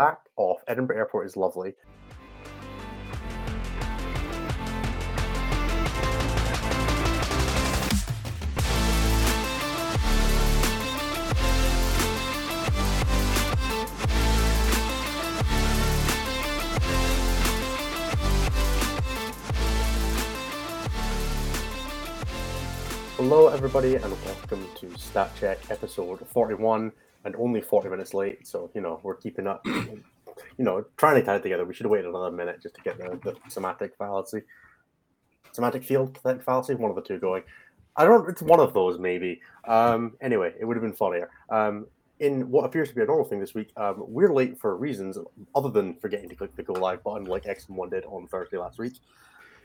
packed off. Edinburgh Airport is lovely. Hello, everybody, and welcome to Stat Check episode 41, and only 40 minutes late. So, you know, we're keeping up, you know, trying to tie it together. We should have waited another minute just to get the, the semantic fallacy, semantic field fallacy, one of the two going. I don't, it's one of those maybe. Um, anyway, it would have been funnier. Um, in what appears to be a normal thing this week, um, we're late for reasons other than forgetting to click the go live button like X and One did on Thursday last week.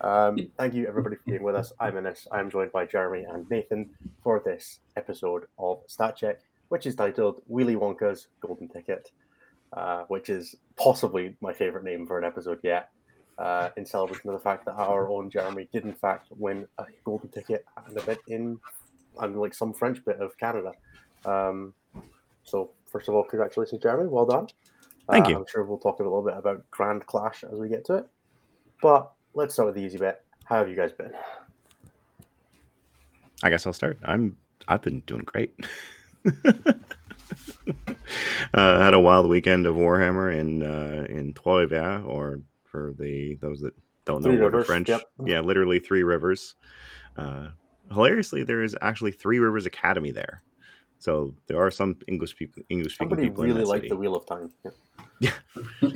Um, thank you, everybody, for being with us. I'm Innes. I'm joined by Jeremy and Nathan for this episode of Stat Check, which is titled Oui-ly Wonka's Golden Ticket, uh, which is possibly my favorite name for an episode yet, uh, in celebration of the fact that our own Jeremy did, in fact, win a golden ticket and a bit in, and like some French bit of Canada. Um, so, first of all, congratulations, Jeremy. Well done. Thank Uh, you. I'm sure we'll talk a little bit about Grand Clash as we get to it. But let's start with the easy bit. How have you guys been? I guess I'll start. I'm I've been doing great. uh, had a wild weekend of Warhammer in uh, in Trois or for the those that don't know Three Rivers, French. yep. Yeah, literally three rivers. Uh, hilariously, there is actually Three Rivers Academy there. So there are some English people, English speaking Somebody people in really that liked city. the Wheel of Time. Yeah.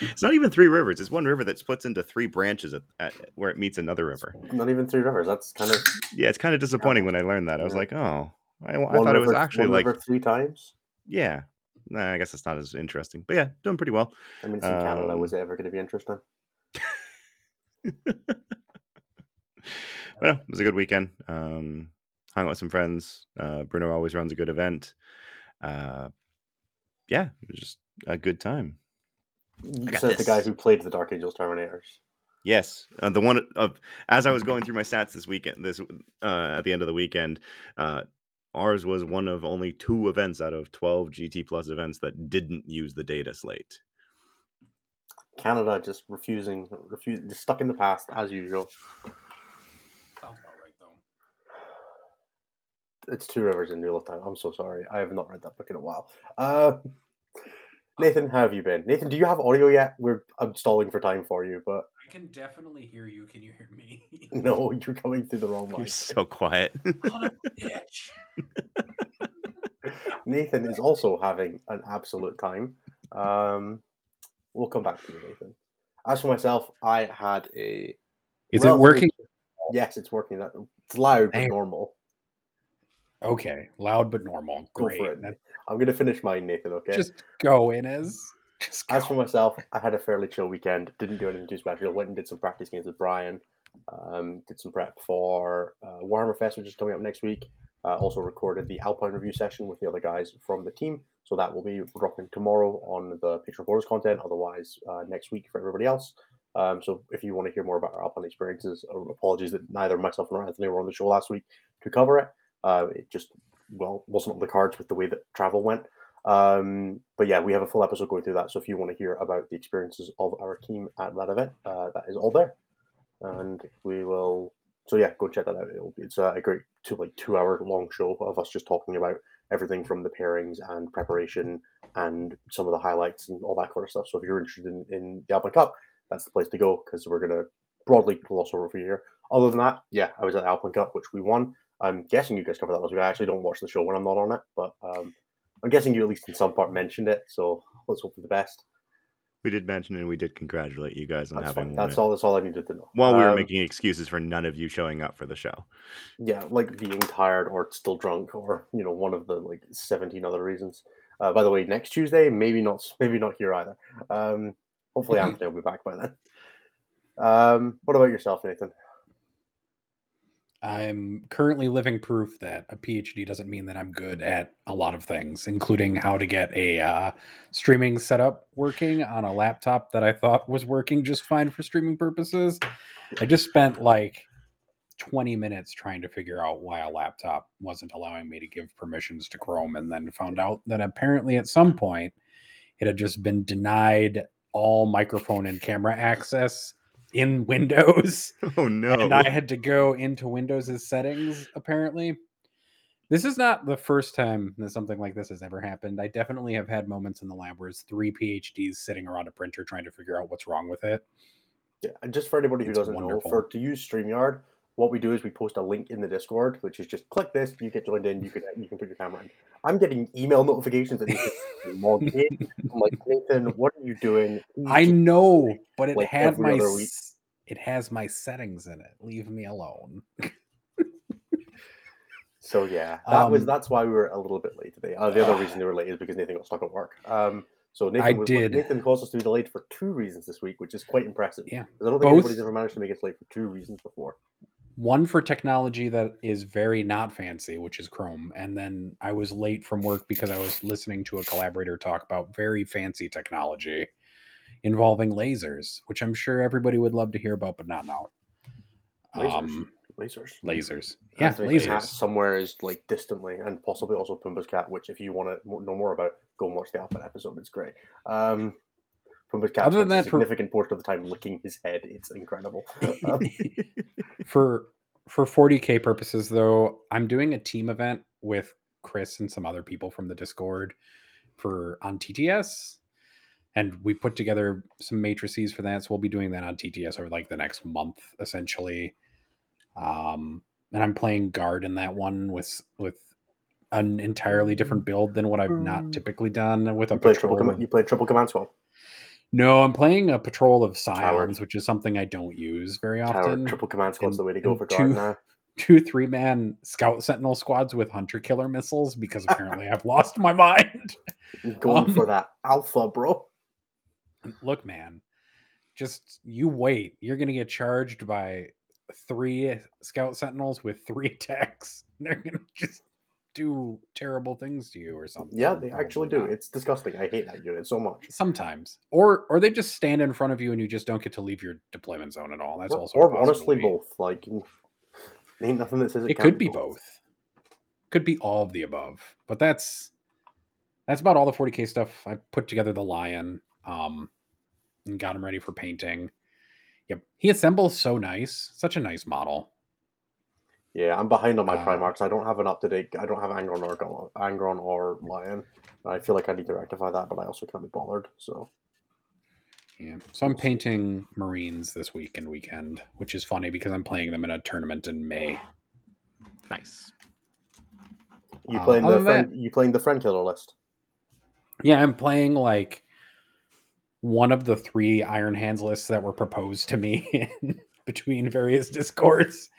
It's not even three rivers. It's one river that splits into three branches at, at where it meets another river. Not even three rivers. That's kind of Yeah, it's kind of disappointing when I learned that. I was Yeah. like, oh, I, I thought it was actually like, three times. yeah. Nah, I guess it's not as interesting, but yeah, doing pretty well. I mean, it's in Canada. Um, Was it ever going to be interesting? But no, it was a good weekend. Um, hung out with some friends. Uh, Bruno always runs a good event. Uh, yeah, it was just a good time. You said the guy who played the Dark Angels Terminators. Yes, uh, the one of as I was going through my stats this weekend, this uh, at the end of the weekend, uh, ours was one of only two events out of twelve GT Plus events that didn't use the data slate. Canada just refusing, refuse, just stuck in the past as usual. Sounds about right though. It's two rivers in Wheel of Time. I'm so sorry. I have not read that book in a while. Uh, Nathan, how have you been? Nathan, do you have audio yet? We're I'm stalling for time for you, but I can definitely hear you. Can you hear me? no, you're coming through the wrong You're so quiet. Son a bitch. Nathan is also having an absolute time. Um, we'll come back to you, Nathan. As for myself, I had a. Is it working? Yes, it's working. That it's loud but Damn. normal. Okay, loud but normal. Go Great. for it. That- I'm gonna finish mine, Nathan. Okay. Just go in as. Just As go. for myself, I had a fairly chill weekend. Didn't do anything too special. Went and did some practice games with Brian. Um, did some prep for uh, Warhammer Fest, which is coming up next week. Uh, also recorded the Alpine review session with the other guys from the team. So that will be dropping tomorrow on the Picture Reporters content. Otherwise, uh, next week for everybody else. Um, so if you want to hear more about our Alpine experiences, uh, apologies that neither myself nor Anthony were on the show last week to cover it. Uh, it just well wasn't on the cards with the way that travel went. Um, but yeah, we have a full episode going through that. So if you want to hear about the experiences of our team at that event, uh, that is all there. And we will. So yeah, go check that out. It'll it's a great two like two hour long show of us just talking about everything from the pairings and preparation and some of the highlights and all that kind of stuff. So if you're interested in, in the Alpine Cup, that's the place to go because we're gonna broadly gloss over for here. Other than that, yeah, I was at the Alpine Cup, which we won. I'm guessing you guys covered that last week. I actually don't watch the show when I'm not on it, but um, I'm guessing you at least in some part mentioned it. So let's hope for the best. we did mention and we did congratulate you guys on That's having fine. That's it. all. That's all I needed to know. While we were Um, making excuses for none of you showing up for the show. yeah, like being tired or still drunk or you know one of the like 17 other reasons. Uh, by the way, next Tuesday, maybe not, maybe not here either. Um, hopefully, Anthony will be back by then. Um, what about yourself, Nathan? I'm currently living proof that a PhD doesn't mean that I'm good at a lot of things, including how to get a uh, streaming setup working on a laptop that I thought was working just fine for streaming purposes. I just spent like 20 minutes trying to figure out why a laptop wasn't allowing me to give permissions to Chrome, and then found out that apparently at some point it had just been denied all microphone and camera access in Windows. Oh no! and I had to go into Windows' settings apparently. This is not the first time that something like this has ever happened. I definitely have had moments in the lab where it's three PhDs sitting around a printer trying to figure out what's wrong with it. Yeah, and just for anybody who It's doesn't wonderful. know, for to use StreamYard, what we do is we post a link in the Discord, which is just click this, you get joined in, you can you can put your camera in. I'm getting email notifications that log in. I'm like, Nathan, what are you doing? I know, but it like had my it has my settings in it. Leave me alone. So yeah, that was Um, that's why we were a little bit late today. Uh, the other reason they were late is because Nathan got stuck at work. Um, so Nathan I was, did. Nathan caused us to be delayed for two reasons this week, which is quite impressive. Yeah. because I don't think Both- anybody's ever managed to make us late for two reasons before. One for technology that is very not fancy, which is Chrome. And then I was late from work because I was listening to a collaborator talk about very fancy technology involving lasers, which I'm sure everybody would love to hear about, but not now. Lasers. Um, Lasers. lasers. Yeah, lasers. somewhere is like distantly, and possibly also Pumbaa's cat. Which, if you want to know more about, go and watch the Alpha episode. It's great. Um, Pumbaa's cat Other than that, for- significant portion of the time licking his head. It's incredible. Um, for for 40k purposes though i'm doing a team event with chris and some other people from the discord for on tts and we put together some matrices for that so we'll be doing that on tts over like the next month essentially um and i'm playing guard in that one with with an entirely different build than what i've not typically done with a you play triple. patrol of- you play triple command squad. no i'm playing a patrol of scions which is something i don't use very often triple command squad's the way to go for two- guard now. two three man scout sentinel squads with hunter killer missiles because apparently I've lost my mind. Going Um, for that alpha, bro. Look, man, just you wait. You're gonna get charged by three scout sentinels with three attacks. They're gonna just do terrible things to you or something. Yeah, they actually do. It's disgusting. I hate that unit so much. sometimes, or or they just stand in front of you and you just don't get to leave your deployment zone at all. That's Or- also or honestly, both. Like, ain't nothing that says it, it could be both could be all of the above but that's that's about all the 40k stuff i put together the lion um and got him ready for painting yep he assembles so nice such a nice model Yeah, I'm behind on my Uh, Primarchs. I don't have an up to date. I don't have Angron or Angron or Lion. I feel like I need to rectify that, but I also can't be bothered. So yeah so i'm painting marines this week and weekend which is funny because i'm playing them in a tournament in may nice. you playing other the than friend? You playing the friend killer list? yeah i'm playing like one of the three iron hands lists that were proposed to me in between various discords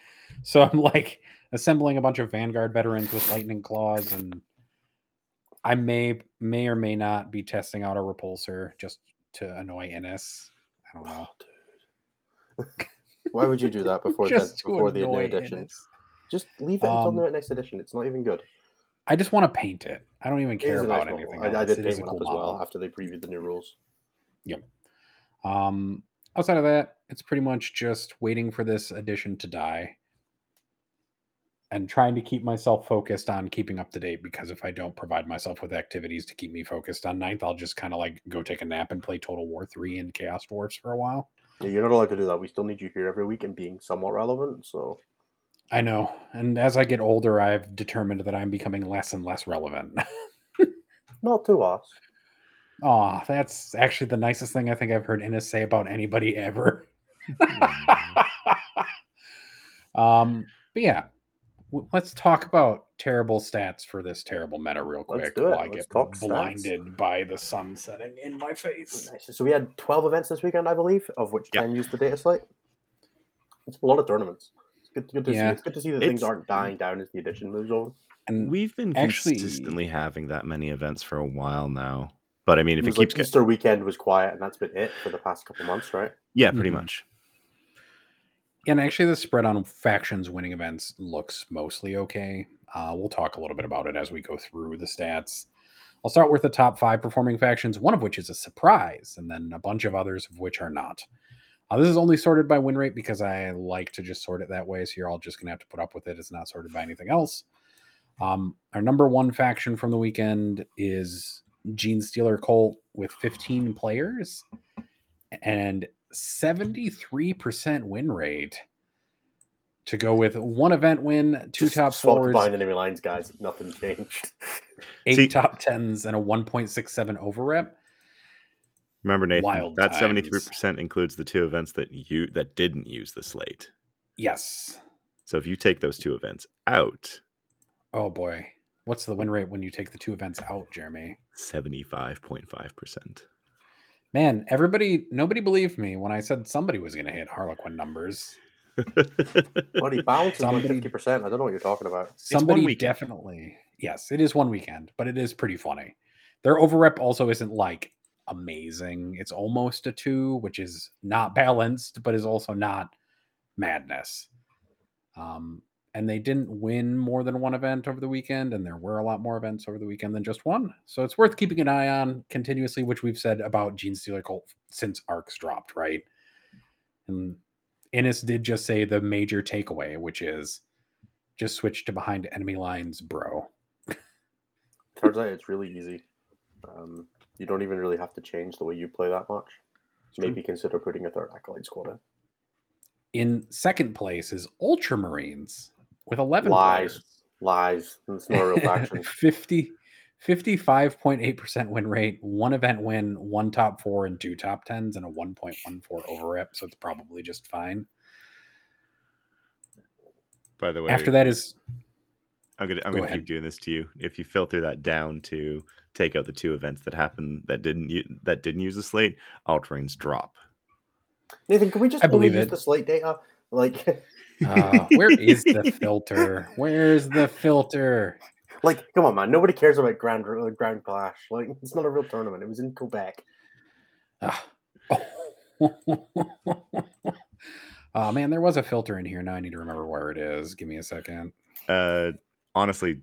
so i'm like assembling a bunch of vanguard veterans with lightning claws and i may may or may not be testing out a repulsor just to annoy Innes. i don't know Why would you do that before the before the new edition? Innes. Just leave it until Um, the next edition. It's not even good. i just want to paint it i don't even care nice about anything I, I did It paint one cool up as well model. after they previewed the new rules. Um, outside of that, it's pretty much just waiting for this edition to die and trying to keep myself focused on keeping up to date because if I don't provide myself with activities to keep me focused on ninth, I'll just kind of like go take a nap and play Total War 3 and Chaos Dwarfs for a while. Yeah, you're not allowed to do that. We still need you here every week and being somewhat relevant. So I know. And as I get older, I've determined that I'm becoming less and less relevant. not to us. Aw, that's actually the nicest thing I think I've heard Innes say about anybody ever. um, but yeah, w- let's talk about terrible stats for this terrible meta real Let's quick do it. while I Let's get talk stats. blinded by the sun setting in my face. Nice. So we had 12 events this weekend, I believe, of which Yeah. 10 used the data slate. It's a lot of tournaments. It's good, good to Yeah. see. It's good to see that things It's- aren't dying down as the edition moves on. And We've been Actually- consistently having that many events for a while now. But I mean, if it was keeps like get- Easter weekend was quiet, and that's been it for the past couple months, right? yeah, pretty Mhm. much. and actually the spread on factions winning events looks mostly okay. Uh, we'll talk a little bit about it as we go through the stats. I'll start with the top five performing factions, one of which is a surprise, and then a bunch of others of which are not. Uh, this is only sorted by win rate because I like to just sort it that way. So you're all just going to have to put up with it. It's not sorted by anything else. Um, our number one faction from the weekend is Genestealer Cult with 15 players and 73% win rate to go with one event win, two Just top swap fours, behind enemy lines, guys. Nothing changed. eight See- top tens, and a 1.67 over rep. Remember, Nathan, Wild that times. seventy three percent includes the two events that you that didn't use the slate. Yes. So if you take those two events out, Oh boy. What's the win rate when you take the two events out, Jeremy? Seventy five point five percent. Man, everybody, nobody believed me when I said somebody was going to hit Harlequin numbers. Buddy, balance is like 50%. I don't know what you're talking about. Somebody definitely, yes, it is one weekend, but it is pretty funny. Their overrep also isn't like amazing. It's almost a two, which is not balanced, but is also not madness. Um, and they didn't win more than one event over the weekend, and there were a lot more events over the weekend than just one. So it's worth keeping an eye on continuously, which we've said about Genestealer Cult since Arks dropped, right? And Innes did just say the major takeaway, which is just switch to behind enemy lines, bro. Turns out it's really easy. Um, you don't even really have to change the way you play that much. Maybe consider putting a third acolyte squad in. In second place is Ultramarines with 11 Lies. players. Lies. It's not real faction. 50 55.8% win rate, one event win, one top four, and two top tens, and a 1.14 over rep. So it's probably just fine. By the way, After that is I'm gonna I'm Go gonna ahead. keep doing this to you. If you filter that down to take out the two events that happened that didn't u- that didn't use the slate, Ultramarines drop. Nathan, can we just I only believe use it. the slate data? Like, uh, where is the filter? Where's the filter? like, come on, man. Nobody cares about Grand uh, Grand Clash. Like, it's not a real tournament. It was in Quebec. Ah. oh man, there was a filter in here. Now I need to remember where it is. Give me a second. Uh, honestly,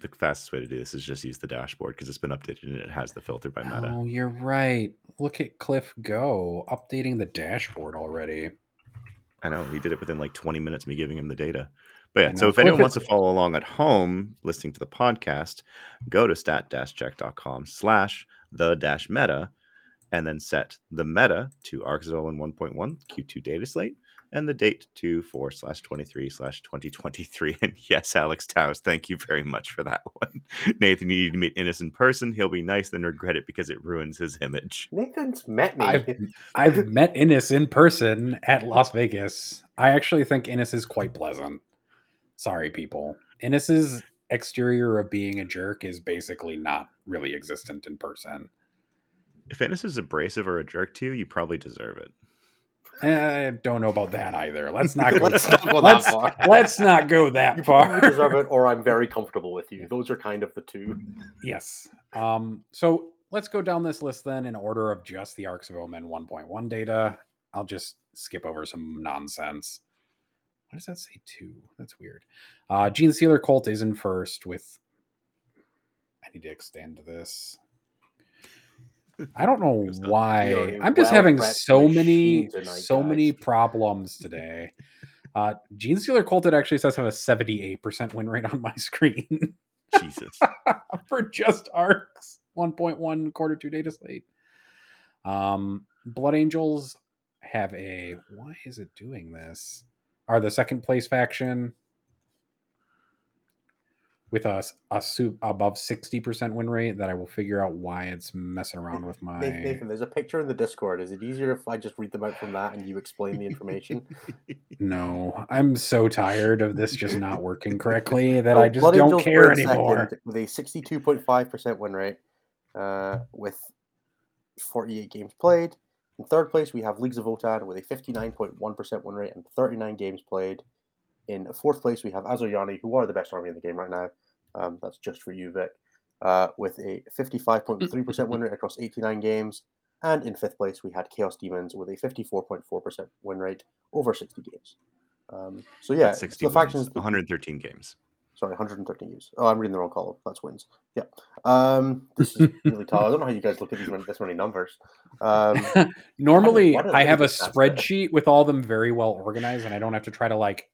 the fastest way to do this is just use the dashboard because it's been updated and it has the filter by meta. Oh, you're right. Look at Cliff Go updating the dashboard already. I know he did it within like 20 minutes of me giving him the data. But yeah, so if anyone wants to follow along at home listening to the podcast, go to stat-check.com slash the dash meta and then set the meta to Arks of Omen 1.1 Q2 data slate and the date to 4 slash 23 slash 2023. And yes, Alex Towers, thank you very much for that one. Nathan, you need to meet Innes in person. He'll be nice, then regret it because it ruins his image. Nathan's met me. I've I've met Innes in person at Las Vegas. I actually think Innes is quite pleasant. Sorry, people. Innes's exterior of being a jerk is basically not really existent in person. If Innes is abrasive or a jerk to you, you probably deserve it. Eh, I don't know about that either. Let's not go. Let's not go that let's, far. let's not go that You far. probably deserve it, or I'm very comfortable with you. Those are kind of the two. Yes. Um, so let's go down this list then in order of just the Arks of Omen 1.1 data. I'll just skip over some nonsense. What does that say two? That's weird. Uh Genestealer Cult is in first with I need to extend this. I don't know why. I'm just having so many tonight, so many problems today. Uh Genestealer Cult it actually says have a 78% win rate on my screen. Jesus. for just arks 1.1 quarter two data slate um blood angels have a why is it doing this are the second place faction with us a soup above 60% win rate that i will figure out why it's messing around with my Nathan, there's a picture in the Discord. Is it easier if I just read them out from that and you explain the information? no i'm so tired of this just not working correctly that So i just don't care anymore second With a 62.5% win rate, uh, with 48 games played. In third place, we have Leagues of Votann with a 59.1% win rate and 39 games played. In fourth place, we have Asuryani, who are the best army in the game right now. Um, that's just for you, Vic. Uh, with a 55.3% win rate across 89 games. And in fifth place, we had Chaos Daemons with a 54.4% win rate over 60 games. Um, so yeah, 60 the factions. wins, 113 games. Sorry, 113 U's. Oh, I'm reading the wrong column. That's wins. Yeah. Um, this is really tall. I don't know how you guys look at these many, this many numbers. Um, Normally, I have a just ask that? spreadsheet with all them very well organized, and I don't have to try to like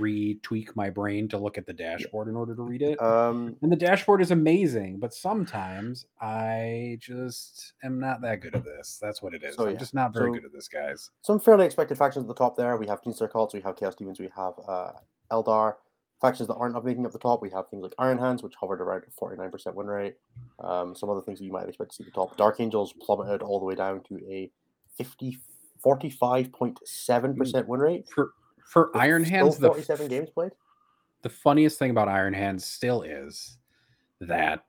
retweak my brain to look at the dashboard in order to read it. um, And the dashboard is amazing, but sometimes I just am not that good at this. That's what it is. So, I'm yeah. just not very So- good at this, guys. some fairly expected factions at the top there. We have Genestealer Cults, we have Chaos Daemons, we have uh, Eldar. Factions that aren't up making up the top, we have things like Iron Hands, which hovered around a 49% win rate. Um, some other things that you might expect to see at the top. Dark Angels plummeted all the way down to a 50, 45.7% win rate. For for with Iron Hands, the 47 games played. the funniest thing about Iron Hands still is that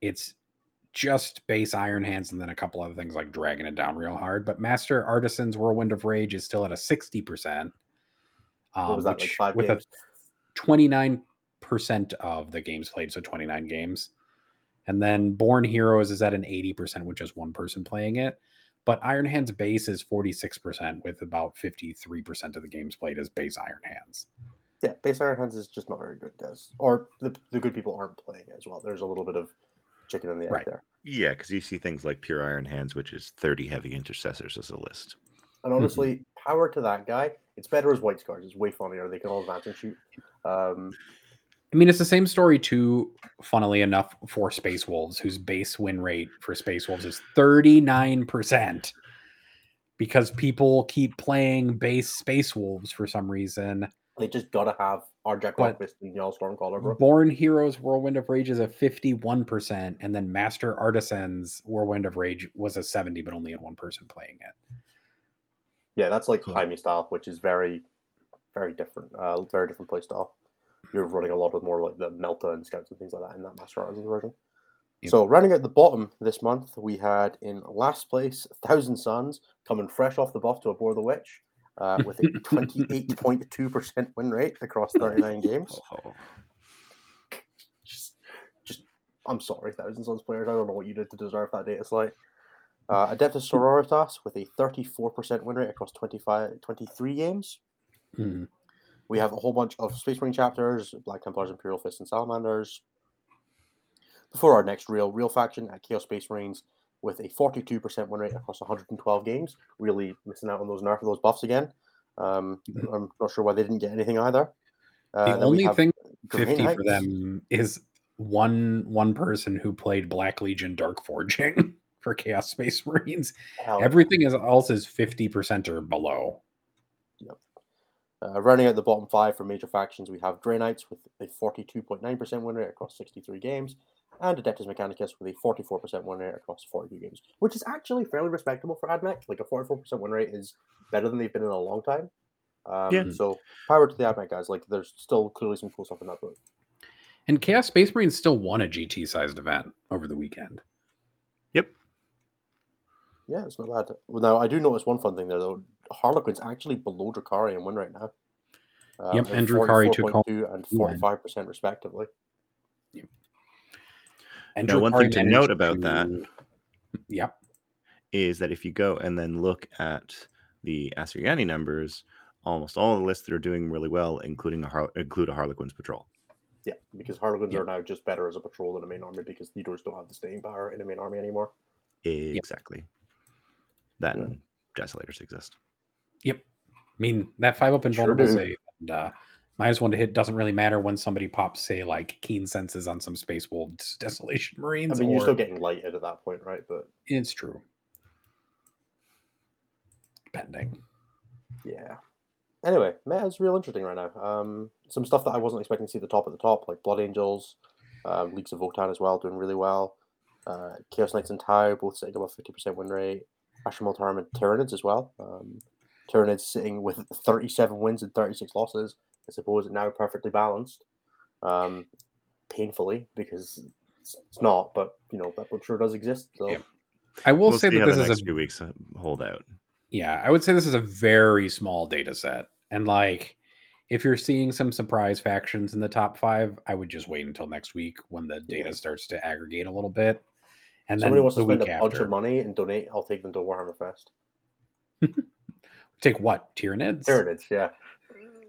it's just base Iron Hands and then a couple other things like dragging it down real hard. But Master Artisan's Whirlwind of Rage is still at a 60%. What Um, was that, like which five with games? a 29% of the games played, so 29 games. And then Born Heroes is at an 80% with just one person playing it. But Iron Hands base is 46% with about 53% of the games played as base Iron Hands. Yeah, base Iron Hands is just not very good, guys. Or the, the good people aren't playing as well. There's a little bit of chicken in the egg Right. there. Yeah, because you see things like Pure Iron Hands, which is 30 heavy intercessors as a list. And honestly, power to that guy. It's better as white scars. It's way funnier. They can all advance and shoot. Um, I mean, it's the same story too, funnily enough, for Space Wolves, whose base win rate for Space Wolves is 39%. Because people keep playing base Space Wolves for some reason. they just gotta have Arjac and Njal Stormcaller, bro. Born Heroes Whirlwind of Rage is a 51%, and then Master Artisans Whirlwind of Rage was a 70, but only had one person playing it. Yeah, that's like Cool. Jaime style, which is very, very different. Uh, very different play style. You're running a lot of more like the Melta and Scouts and things like that in that Master Artisans version. Yep. So rounding at the bottom this month, we had in last place Thousand Sons coming fresh off the buff to Abhor the Witch uh, with a 28.2% win rate across 39 games. Oh, just, just I'm sorry, Thousand Sons players. I don't know what you did to deserve that data slate. Uh, Adeptus Sororitas with a 34% win rate across 25, 23 games. Hmm. We have a whole bunch of Space Marine chapters, Black Templars, Imperial Fists, and Salamanders. Before our next real real faction at Chaos Space Marines with a 42% win rate across 112 games. Really missing out on those nerf those buffs again. Um, I'm not sure why they didn't get anything either. Uh, The only thing Domain 50 for them is one one person who played Black Legion Dark Forging for Chaos Space Marines. Hell. Everything is else is 50% or below. Uh, running out the bottom five for major factions, we have Grey Knights with a 42.9% win rate across 63 games, and Adeptus Mechanicus with a 44% win rate across 42 games, which is actually fairly respectable for AdMech. Like a 44% win rate is better than they've been in a long time. Um, Yeah. So power to the AdMech guys. Like there's still clearly some cool stuff in that book. And Chaos Space Marines still won a GT sized event over the weekend. Yep. Yeah, it's not bad. Well, now I do notice one fun thing there though. Harlequin's actually below Drukhari and win right now. Um, Yep, at and Drukhari took home 44.2 and win. 45% respectively. And Now, one thing to note about that- Yep. is that if you go and then look at the Asuryani numbers, almost all the lists that are doing really well, including a Har- include a Harlequin's patrol. Yeah, because Harlequins Yeah. are now just better as a patrol than a main army because leaders don't have the staying power in a main army anymore. Exactly. That Yeah. Desolators exist. Yep. I mean, that five up and Sure vulnerable do. save and uh minus one to hit doesn't really matter when somebody pops, say, like keen senses on some space wolves desolation marines. I marines. mean, you're still getting lighted at that point, right? But it's true. Depending. yeah. Anyway, meta is real interesting right now. Um, some stuff that I wasn't expecting to see at the top at the top, like Blood Angels, um, Leagues of Votann as well, doing really well. Uh, Chaos Knights and Tau both sitting above 50% win rate. Astra Militarum and Tyranids as well. Um, Tyranids sitting with 37 wins and 36 losses. I suppose it now perfectly balanced. Um, painfully, because it's, it's not, but you know, that sure does exist. So Yeah. I will we'll say that this the is next a few weeks uh, hold out. yeah, I would say this is a very small data set. And like if you're seeing some surprise factions in the top five, I would just wait until next week when the data Yeah. starts to aggregate a little bit. And then somebody wants to spend week a bunch after, of money and donate, I'll take them to Warhammer Fest. take what? Tyranids? Tyranids, yeah.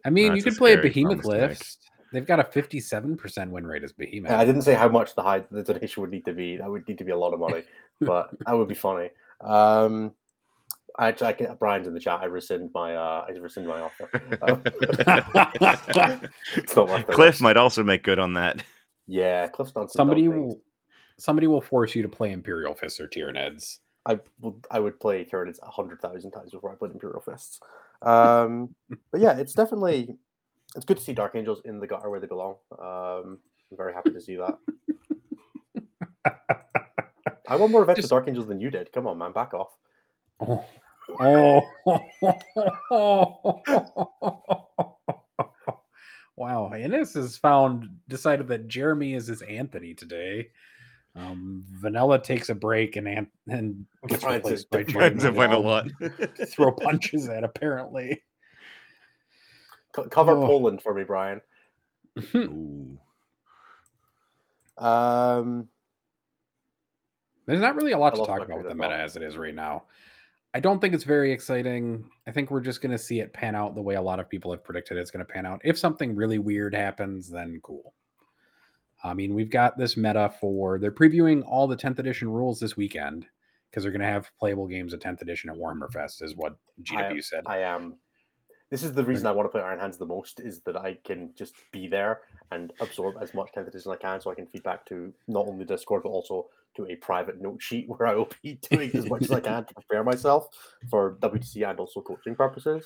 I mean, That's you could play a behemoth promise to list. they've got a 57% win rate as Behemoth. I didn't say how much the high the donation would need to be. That would need to be a lot of money, but that would be funny. Um, I, I can, Brian's in the chat. I rescind my uh, I rescind my offer. Um, it's not. Cliff might also make good on that. Yeah, Cliff's done some somebody will somebody will force you to play Imperial Fists or Tyranids. I would I would play Tyranids a hundred thousand times before I played Imperial Fists. Um, but yeah, it's definitely it's good to see Dark Angels in the gutter where they belong. Um, I'm very happy to see that. I won more events Just- with Dark Angels than you did. Come on, man, back off. Oh. Oh. wow. Innes has found decided that Jeremy is his Anthony today. Um, Vanella takes a break and Ant- and gets Trying to replaced by defend Jeremy. To find a lot. throw punches at apparently. Co- cover Oh. Poland for me, Brian. Um, There's not really a lot I to talk about with the meta as it is right now. I don't think it's very exciting. I think we're just going to see it pan out the way a lot of people have predicted it's going to pan out. If something really weird happens, then cool. I mean, we've got this meta for they're previewing all the 10th edition rules this weekend because they're going to have playable games of 10th edition at Warhammer Fest, is what GW said. I am. This is the reason I want to play Iron Hands the most is that I can just be there and absorb as much 10th edition as I can, so I can feed back to not only Discord but also to a private note sheet where I will be doing as much as I can to prepare myself for WTC and also coaching purposes.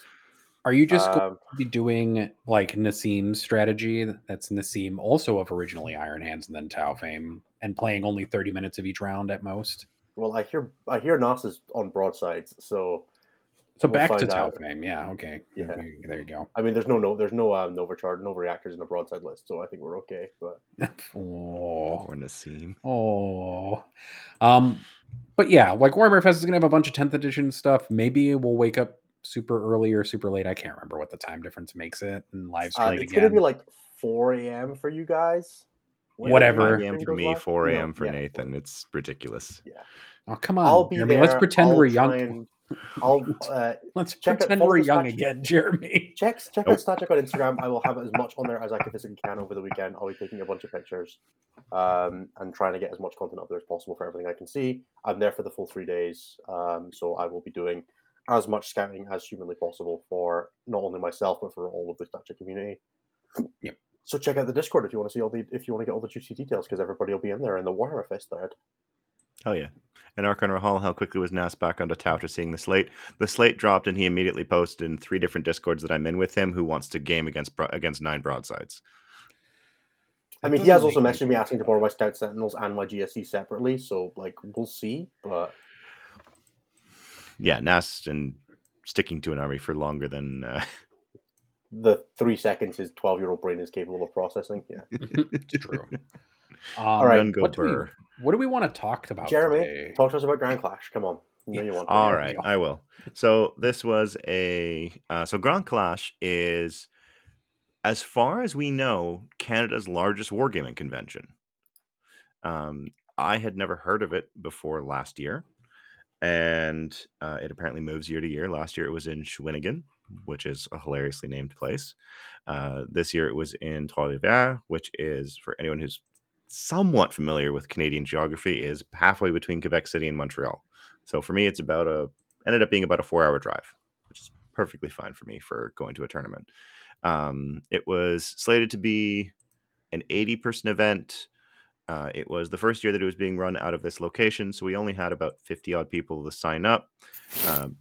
Are you just going Um, to be doing like Nassim's strategy? That's Nassim, also of originally Iron Hands and then Tau fame, and playing only 30 minutes of each round at most. well, I hear I hear Nas is on broadsides, so So We'll back to Tau fame. Yeah. Okay. Yeah. Okay, There you go. I mean, there's no no there's no um, Nova chart, Nova reactors in the broadside list, so I think we're okay. But oh. Or Nassim. Oh. Um, but yeah, like Warhammer Fest is gonna have a bunch of 10th edition stuff. Maybe we'll wake up super early or super late. I can't remember what the time difference makes it and live uh, stream it it's gonna be like 4 a.m. for you guys. when Whatever. 5 the a.m. for me, live. 4 No, a.m. for yeah, Nathan. It's ridiculous. oh come on, I'll be Jeremy. there. Let's pretend I'll we're young. and- I'll uh, Let's check pretend follow we're young spreadsheet. again, Jeremy. check check Nope. out Stat on Instagram. I will have as much on there as I physically can over the weekend. I'll be taking a bunch of pictures um, and trying to get as much content up there as possible for everything I can see. I'm there for the full three days, um, so I will be doing as much scouting as humanly possible for not only myself but for all of the Stat Check community. Yep. So check out the Discord if you want to see all the if you want to get all the juicy details because everybody will be in there in the Warhammer Fest thread. Hell yeah. And Archon Rahal, how quickly was Nas back onto Tau to seeing the slate? The slate dropped, and he immediately posted in three different discords that I'm in with him who wants to game against against nine broadsides. I mean, he has also messaged me asking to borrow my Scout Sentinels and my GSC separately, so like we'll see. But Yeah, Nas and sticking to an army for longer than uh, the three seconds his 12 year old brain is capable of processing. Yeah. It's true. Um, All right, go what do we- What do we want to talk about Jeremy, today? talk to us about Grand Clash. Come on. You know you want to. All There right, we go. I will. So this was a uh, so Grand Clash is, as far as we know, Canada's largest wargaming convention. Um, I had never heard of it before last year, and uh, it apparently moves year to year. Last year it was in Shawinigan, which is a hilariously named place. Uh, this year it was in Trois-Rivières, which is for anyone who's somewhat familiar with Canadian geography, is halfway between Quebec City and Montreal. So for me, it's about a ended up being about a four hour drive, which is perfectly fine for me for going to a tournament. Um, it was slated to be an 80 person event. Uh, it was the first year that it was being run out of this location, so we only had about 50 odd people to sign up. Um,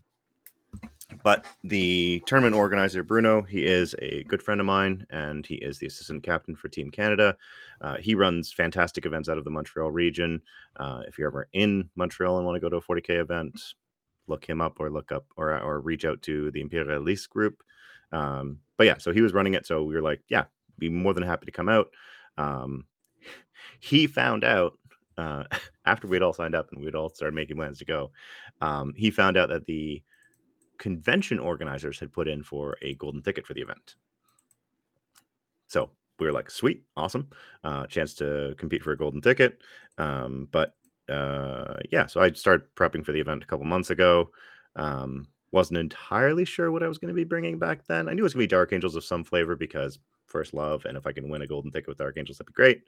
but the tournament organizer, Bruno, he is a good friend of mine, and he is the assistant captain for Team Canada. Uh, he runs fantastic events out of the Montreal region. Uh, if you're ever in Montreal and want to go to a 40k event, look him up or look up or or reach out to the Imperialist group. Um, but yeah, so he was running it, so we were like, yeah, be more than happy to come out. Um, he found out uh, after we'd all signed up and we'd all started making plans to go. Um, he found out that the convention organizers had put in for a golden ticket for the event. So we were like, sweet, awesome, uh, chance to compete for a golden ticket. Um, but uh, yeah, so I started prepping for the event a couple months ago. Um, wasn't entirely sure what I was going to be bringing back then. I knew it was going to be Dark Angels of some flavor because first love, and if I can win a golden ticket with Archangels, that'd be great.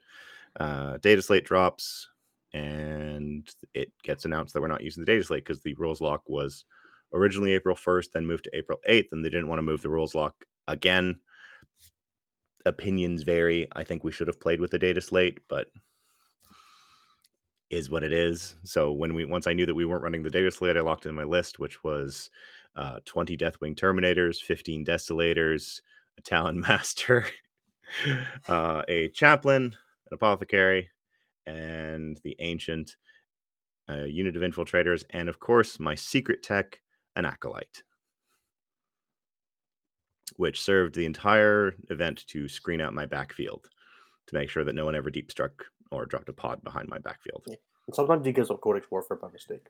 Uh, data slate drops, and it gets announced that we're not using the data slate because the rules lock was originally April 1st, then moved to April 8th, and they didn't want to move the rules lock again. Opinions vary. I think we should have played with the data slate, but is what it is. So when we once I knew that we weren't running the data slate, I locked in my list, which was uh, 20 Deathwing Terminators, 15 Destillators, a Master, uh, a Chaplain, an Apothecary, and the Ancient, a unit of Infiltrators, and of course my secret tech, an Acolyte, which served the entire event to screen out my backfield to make sure that no one ever deep struck or dropped a pod behind my backfield. And sometimes he gives up Codex Warfare by mistake.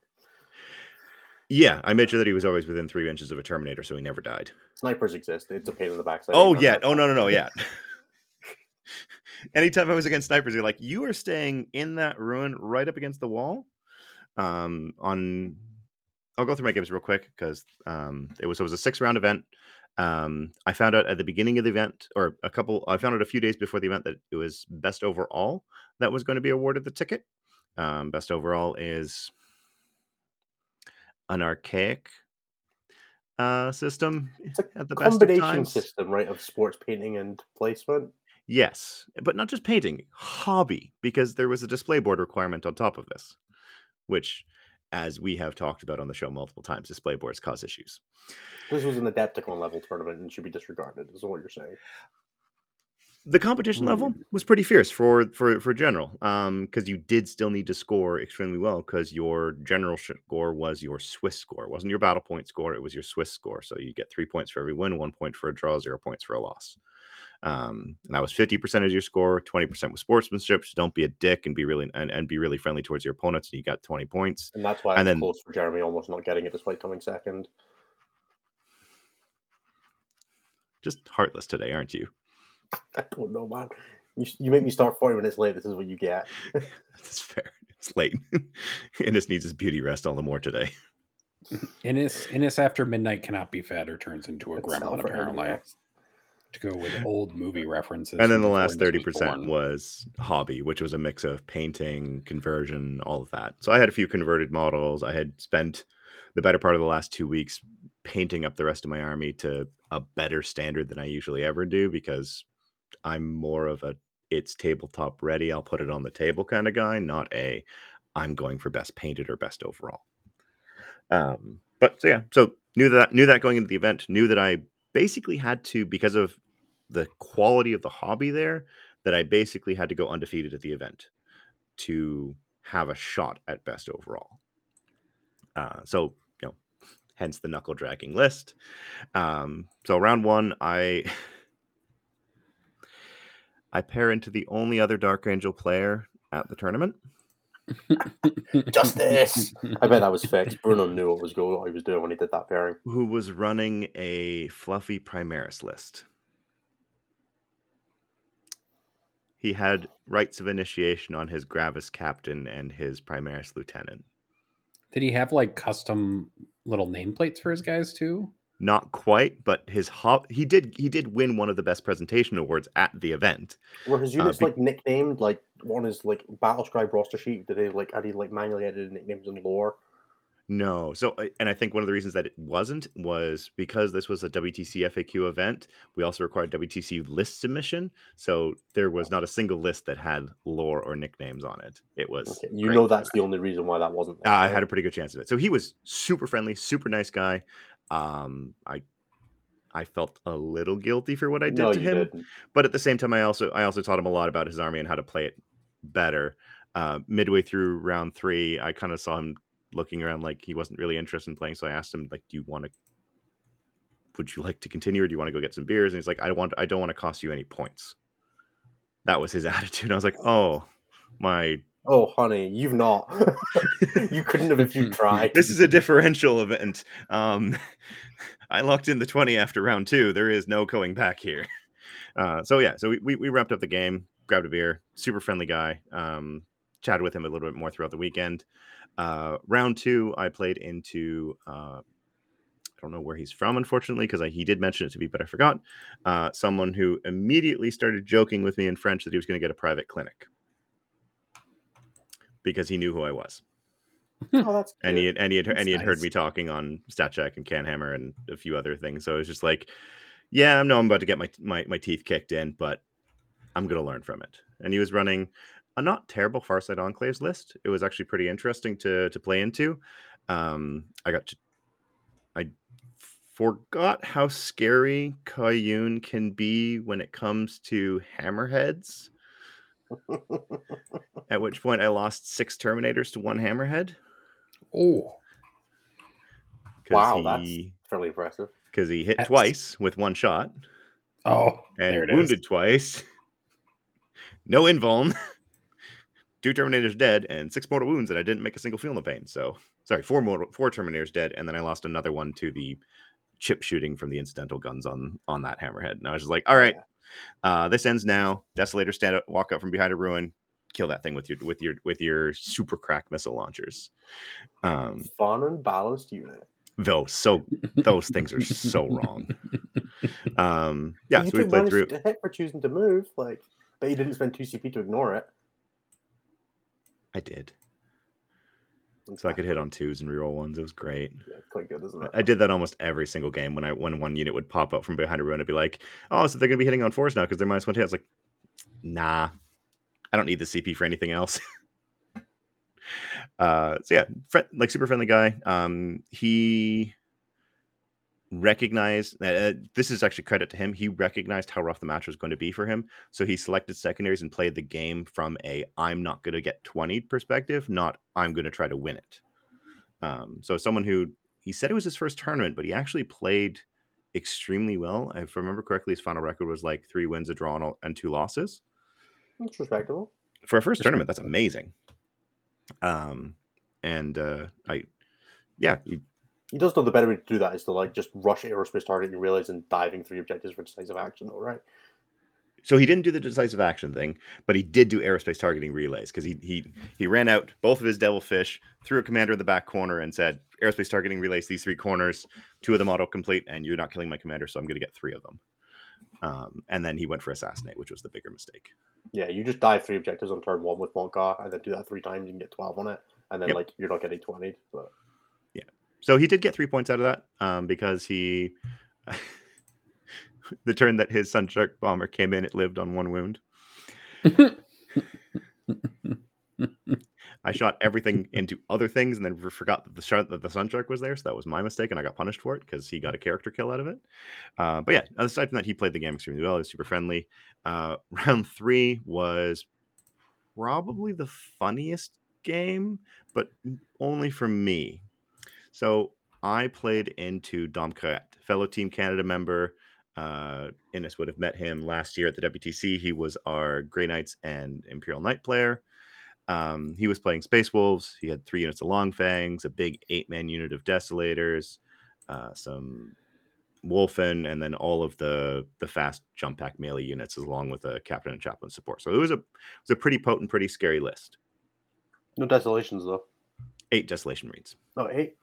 Yeah, I made sure that he was always within three inches of a Terminator, so he never died. Snipers exist. It's a pain in the backside. Oh yeah. Oh no no no yeah. Anytime I was against snipers, you're like, you are staying in that ruin right up against the wall. Um, on I'll go through my games real quick because um, it was it was a six round event. Um, I found out at the beginning of the event, or a couple. I found out a few days before the event that it was best overall that was going to be awarded the ticket. Um, best overall is an archaic uh, system It's a at the Combination system, right, of sports painting and placement. Yes, but not just painting, hobby, because there was a display board requirement on top of this, which, as we have talked about on the show multiple times, display boards cause issues. This was an Adepticon level tournament and should be disregarded. Is what you're saying. The competition level Mm. was pretty fierce for for for general, um, because you did still need to score extremely well because your general score was your Swiss score, it wasn't your battle point score, it was your Swiss score. So you get three points for every win, one point for a draw, zero points for a loss. Um, and that was 50% of your score, 20% with sportsmanship. So don't be a dick and be really and, and be really friendly towards your opponents. And you got 20 points. And that's why And then- close for Jeremy almost not getting it despite coming second. Just heartless today, aren't you? I don't know, man. You, you make me start 40 minutes late. This is what you get. That's fair. It's late. Innes needs his beauty rest all the more today. Innes Innes after midnight cannot be fed or turns into a It's gremlin apparently. yes. To go with old movie references. and then the last 30% born. was hobby, which was a mix of painting, conversion, all of that. So I had a few converted models. I had spent the better part of the last two weeks painting up the rest of my army to a better standard than I usually ever do because I'm more of a it's tabletop ready, I'll put it on the table kind of guy, not a I'm going for best painted or best overall. Um, but so yeah, so knew that knew that going into the event, knew that I basically had to because of the quality of the hobby there that I basically had to go undefeated at the event to have a shot at best overall. Uh, so you know, hence the knuckle dragging list. Um, so round one, I I pair into the only other Dark Angel player at the tournament. Justice. I bet that was fixed. Bruno knew what was going what he was doing when he did that pairing. who was running a fluffy Primaris list. He had rights of initiation on his Gravis captain and his Primaris lieutenant. Did he have like custom little nameplates for his guys too? Not quite, but his hop he did he did win one of the best presentation awards at the event. Were his Uh, units be- like nicknamed like on his like BattleScribe roster sheet? Did they like had he like manually edited nicknames in lore? No. So, and I think one of the reasons that it wasn't was because this was a WTC FAQ event. We also required WTC list submission. So there was not a single list that had lore or nicknames on it. It was. Okay. You know that's the only reason why that wasn't. Uh, there, I had a pretty good chance of it. So he was super friendly, super nice guy. Um, I I felt a little guilty for what I did no, to him, didn't. but at the same time, I also I also taught him a lot about his army and how to play it better. Uh, midway through round three, I kind of saw him looking around like he wasn't really interested in playing. So I asked him like, "Do you want to? Would you like to continue, or do you want to go get some beers?" And he's like, "I want I don't want to cost you any points." That was his attitude. I was like, "Oh, my Oh, honey, you've not. you couldn't have if you tried. this is a differential event. Um, I locked in the 20 after round two. There is no going back here. Uh, so yeah, so we, we, we wrapped up the game, grabbed a beer, super friendly guy. Um, chatted with him a little bit more throughout the weekend. Uh, round two, I played into uh, I don't know where he's from, unfortunately, because he did mention it to me, but I forgot. Uh, someone who immediately started joking with me in French that he was going to get a private clinic because he knew who I was, Oh, that's and he had and he had, and he had heard me talking on StatCheck and Canhammer and a few other things. So it was just like, yeah, I know I'm about to get my my my teeth kicked in, but I'm going to learn from it. And he was running a not terrible Farsight Enclaves list. It was actually pretty interesting to to play into. Um, I got to, I forgot how scary Kauyon can be when it comes to hammerheads. At which point I lost six Terminators to one hammerhead. Oh, Wow, that's he, fairly impressive. because he hit That's- twice with one shot oh, and there it is. wounded twice. No invuln. Two Terminators dead and six mortal wounds, and I didn't make a single feel no pain. So sorry, four mortal, four Terminators dead, and then I lost another one to the chip shooting from the incidental guns on on that hammerhead. And I was just like, all right, uh, this ends now. Desolator stand up, walk up from behind a ruin, kill that thing with your with your with your super crack missile launchers. Um, Fun and balanced unit. those so those things are so wrong. Um, yeah, you so we played minus through. to hit for choosing to move, like, but you didn't spend two CP to ignore it. I did. So I could hit on twos and reroll ones. It was great. Yeah, quite good, isn't it? I did that almost every single game when I when one unit would pop up from behind a ruin and be like, "Oh, so they're gonna be hitting on fours now because they're minus one hit." I was like, "Nah, I don't need the CP for anything else." uh, so yeah, like super friendly guy. Um, he recognized uh, this is actually credit to him. He recognized how rough the match was going to be for him, so he selected secondaries and played the game from a "I'm not going to get 20 perspective, not I'm going to try to win it." Um, so someone who he said it was his first tournament, but he actually played extremely well. If I remember correctly, his final record was like three wins, a draw, and two losses. It's respectable. For a first tournament, that's amazing. Um, and uh, I, yeah, He does know the better way to do that is to like just rush aerospace target and realize and diving three objectives for decisive action, though, right? so he didn't do the decisive action thing, but he did do aerospace targeting relays because he he he ran out both of his devilfish, threw a commander in the back corner, and said, "Aerospace targeting relays these three corners. Two of them auto complete, and you're not killing my commander, so I'm going to get three of them." Um, and then he went for assassinate, which was the bigger mistake. Yeah, you just dive three objectives on turn one with Mont'ka, and then do that three times, you can get 12 on it, and then Yep. like you're not getting 20. But So he did get three points out of that um, because he, the turn that his Sunshark bomber came in, it lived on one wound. I shot everything into other things and then forgot that the shot that the Sunshark was there. So that was my mistake, and I got punished for it because he got a character kill out of it. Uh, but yeah, aside from that, he played the game extremely well. He was super friendly. Uh, round three was probably the funniest game, but only for me. So I played into Dom Krat, fellow Team Canada member. Uh, Innes would have met him last year at the WTC. He was our Grey Knights and Imperial Knight player. Um, he was playing Space Wolves. He had three units of Long Fangs, a big eight man unit of Desolators, uh, some Wulfen, and then all of the the fast jump pack melee units, along with a Captain and Chaplain support. So it was a it was a pretty potent, pretty scary list. no desolations though. Eight Desolation Marines. No, eight.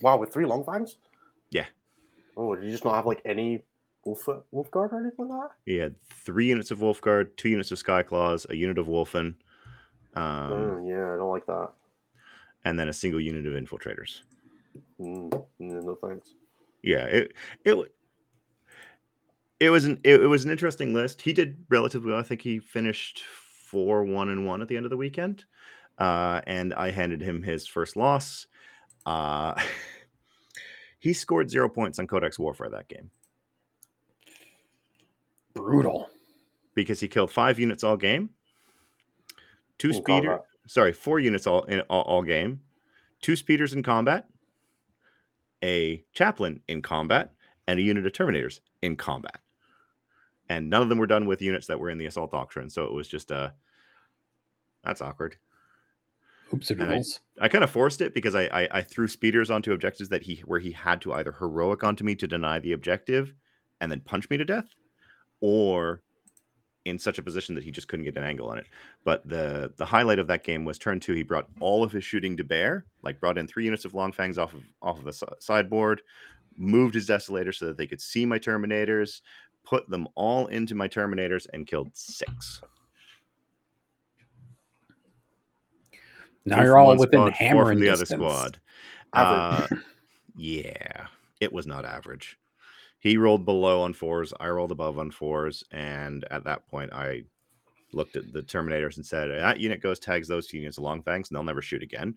Wow, with three long fangs? Yeah. Oh, did you just not have like any wolf wolf guard or anything like that? He had three units of wolf guard, two units of Skyclaws, a unit of Wulfen, um, oh, yeah, I don't like that. and then a single unit of infiltrators. Mm, mm, no thanks. Yeah, it it it was an it, it was an interesting list. He did relatively well. I think he finished four one and one at the end of the weekend, uh, and I handed him his first loss. Uh, he scored zero points on Codex Warfare that game Brutal. because he killed five units all game, two speeder, sorry, four units all in all, all game, two speeders in combat, a chaplain in combat, and a unit of terminators in combat. And none of them were done with units that were in the assault doctrine. So it was just uh that's awkward. Oops, I- I kind of forced it because I, I I threw speeders onto objectives that he where he had to either heroic onto me to deny the objective and then punch me to death, or in such a position that he just couldn't get an angle on it. But the the highlight of that game was turn two. He brought all of his shooting to bear, like brought in three units of long fangs off of off of the sideboard, moved his desolator so that they could see my terminators, put them all into my terminators, and killed six. Now you're all within hammering from the distance. other squad. Uh, yeah, it was not average. He rolled below on fours. I rolled above on fours, and at that point, I looked at the Terminators and said, "That unit goes tags those two units along fangs, and they'll never shoot again.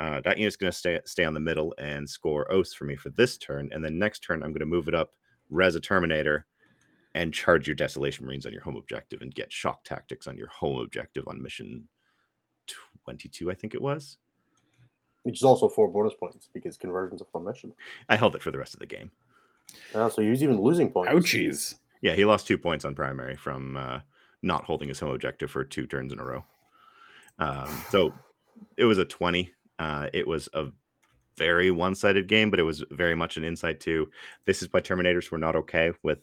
Uh, that unit's going to stay stay on the middle and score oaths for me for this turn, and then next turn, I'm going to move it up, res a Terminator, and charge your Desolation Marines on your home objective, and get shock tactics on your home objective on mission 22, I think it was." Which is also four bonus points because conversions of mission. I held it for the rest of the game. Uh, so he was even losing points. Ouchies. Yeah, he lost two points on primary from uh, not holding his home objective for two turns in a row. Um, so it was a 20. Uh, it was a very one sided game, but it was very much an insight to this is why Terminators were not okay with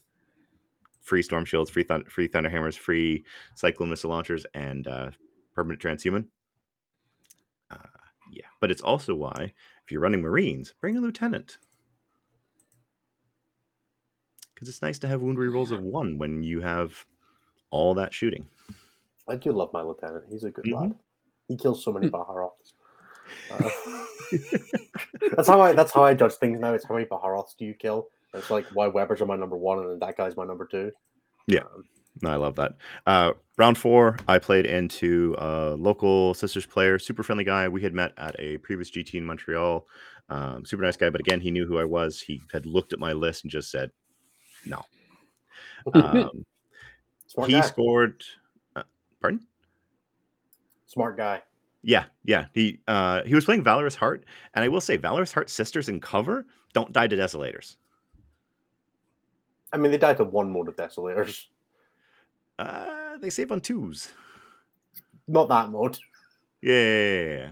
free Storm Shields, free, thun- free Thunder Hammers, free Cyclone Missile Launchers, and uh, Permanent Transhuman. Yeah, but it's also why if you're running Marines, bring a Lieutenant. Because it's nice to have wound rerolls of one when you have all that shooting. I do love my lieutenant. He's a good Mhm. lad. He kills so many Baharroths. Uh, that's how I that's how I judge things now. It's how many Baharroths do you kill? It's like why Weber's are my number one and that guy's my number two. Yeah. Um, No, I love that. Uh, round four, I played into a local sisters player, super friendly guy. We had met at a previous GT in Montreal. Um, super nice guy, but again, he knew who I was. He had looked at my list and just said, "No." Um, smart he guy. scored. Uh, pardon? Smart guy. Yeah, yeah. He uh, he was playing Valorous Heart, and I will say, Valorous Heart sisters in cover don't die to desolators. I mean, they died to one mode of desolators, Uh, they save on twos. not that mode. Yeah.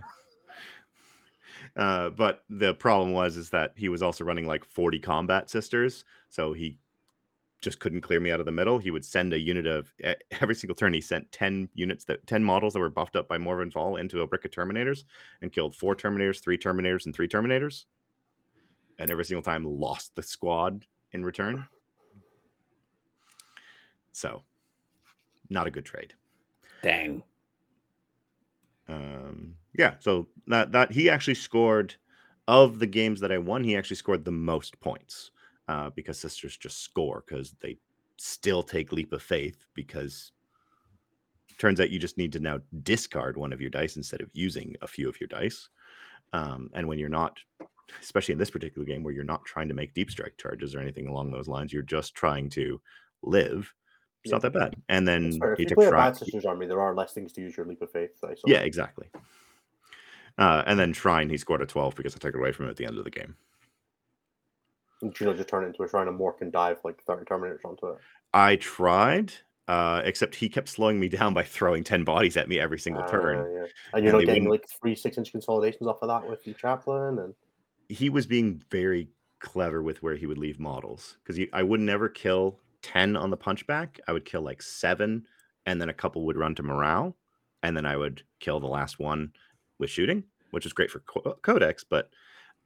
Uh, but the problem was is that he was also running like 40 combat sisters, so he just couldn't clear me out of the middle. He would send a unit of every single turn. He sent 10 units that 10 models that were buffed up by Morvenn Vahl into a brick of Terminators and killed four Terminators, three Terminators, and three Terminators. And every single time lost the squad in return. So, not a good trade. Dang. um yeah so that that he actually scored of the games that i won he actually scored the most points uh because sisters just score because they still take leap of faith because turns out you just need to now discard one of your dice instead of using a few of your dice um and when you're not especially in this particular game where you're not trying to make deep strike charges or anything along those lines you're just trying to live it's not that bad and then. If you play a bad sisters army, there are less things to use your leap of faith. Yeah, exactly. Uh, and then Shrine, he scored a 12 because I took it away from him at the end of the game. And you know, just turn it into a shrine and morph and dive like 30 Terminators onto it. I tried, uh, except he kept slowing me down by throwing 10 bodies at me every single Uh, turn. yeah. And and you're not getting wouldn't- like three six inch consolidations off of that with the chaplain and He was being very clever with where he would leave models because I would never kill 10 on the punchback. I would kill like seven, and then a couple would run to morale, and then I would kill the last one with shooting, which is great for co- codex. But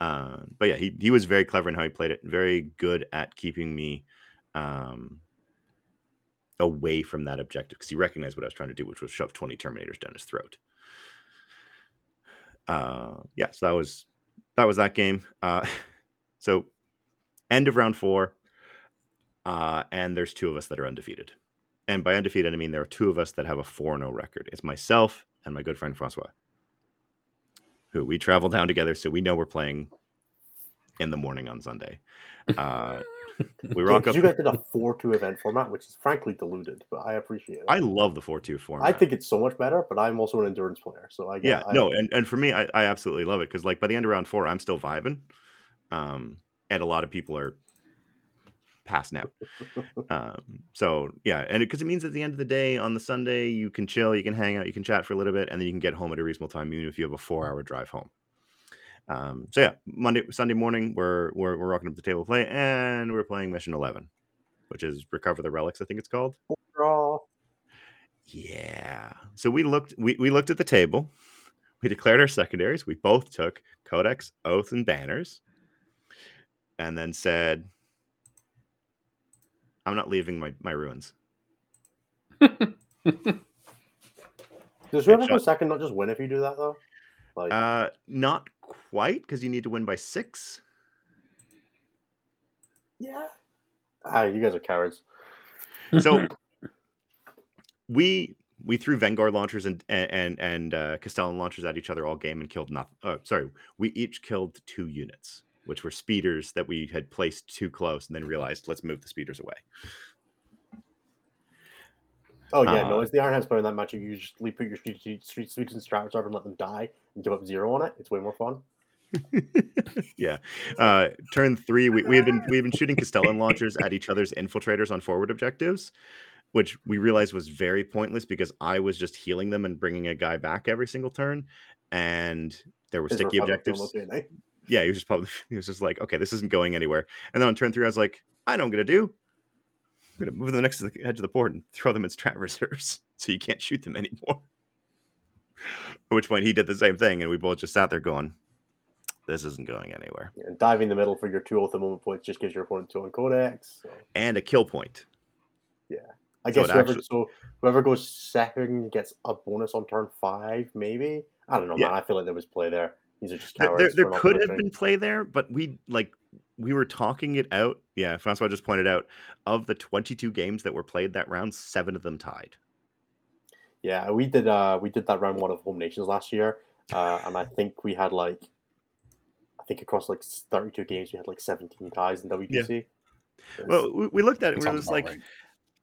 uh, but yeah, he he was very clever in how he played it. Very good at keeping me um, away from that objective because he recognized what I was trying to do, which was shove twenty terminators down his throat. Uh, yeah, so that was that was that game. Uh, so end of round four, uh, and there's two of us that are undefeated. And by undefeated, I mean there are two of us that have a 4 0 record. It's myself and my good friend Francois, who we travel down together. So we know we're playing in the morning on Sunday. Uh, we rock up. you guys did a four two event format, which is frankly diluted, but I appreciate it. I love the 4 2 format. I think it's so much better, but I'm also an endurance player, so I get yeah I, no and, and for me I, I absolutely love it because like by the end of round four i'm still vibing um and a lot of people are passing out um so yeah and because it, means at the end of the day on the sunday you can chill you can hang out you can chat for a little bit and then you can get home at a reasonable time even if you have a four hour drive home um so yeah monday sunday morning we're we're, we're rocking up the table play and we're playing mission 11 which is recover the relics i think it's called draw. yeah. So we looked we, we looked at the table. We declared our secondaries. We both took Codex, Oath, and Banners. and then said, "I'm not leaving my my ruins." Does whoever goes second not just win if you do that though? Like, Uh, not quite because you need to win by six. yeah. Ah, you guys are cowards. So we we threw Vanguard launchers and and and uh, Castellan launchers at each other all game and killed nothing. Oh, sorry, we each killed two units, which were speeders that we had placed too close, and then realized let's move the speeders away. Oh yeah, no, Uh, it's the Iron Hands player in that match. You usually put your street street sweeps and straps over and let them die and give up zero on it. It's way more fun. yeah. Uh, turn three, we, we had been we had been shooting Castellan launchers at each other's infiltrators on forward objectives, which we realized was very pointless because I was just healing them and bringing a guy back every single turn, and there were sticky objectives. eh? Yeah, he was just probably he was just like, okay, this isn't going anywhere. And then on turn three, I was like, I know what I'm gonna do. I'm gonna move them next to the edge of the board and throw them as trap reserves, so you can't shoot them anymore. At which point he did the same thing, and we both just sat there going, "This isn't going anywhere." And diving the middle for your two ultimate moment points just gives your opponent two on codex. So And a kill point. Yeah, I So guess whoever actually- so whoever goes second gets a bonus on turn five, maybe. I don't know, Yeah. man. I feel like there was play there. These are just There, cowards. there, there could have been play there, but we like we were talking it out. Yeah, Francois just pointed out of the 22 games that were played that round, seven of them tied. Yeah, we did. Uh, we did that round one of Home Nations last year, uh, and I think we had like, I think across like thirty-two games, we had like seventeen ties in WTC. It's- Well, we, looked at it. and We were just like, right.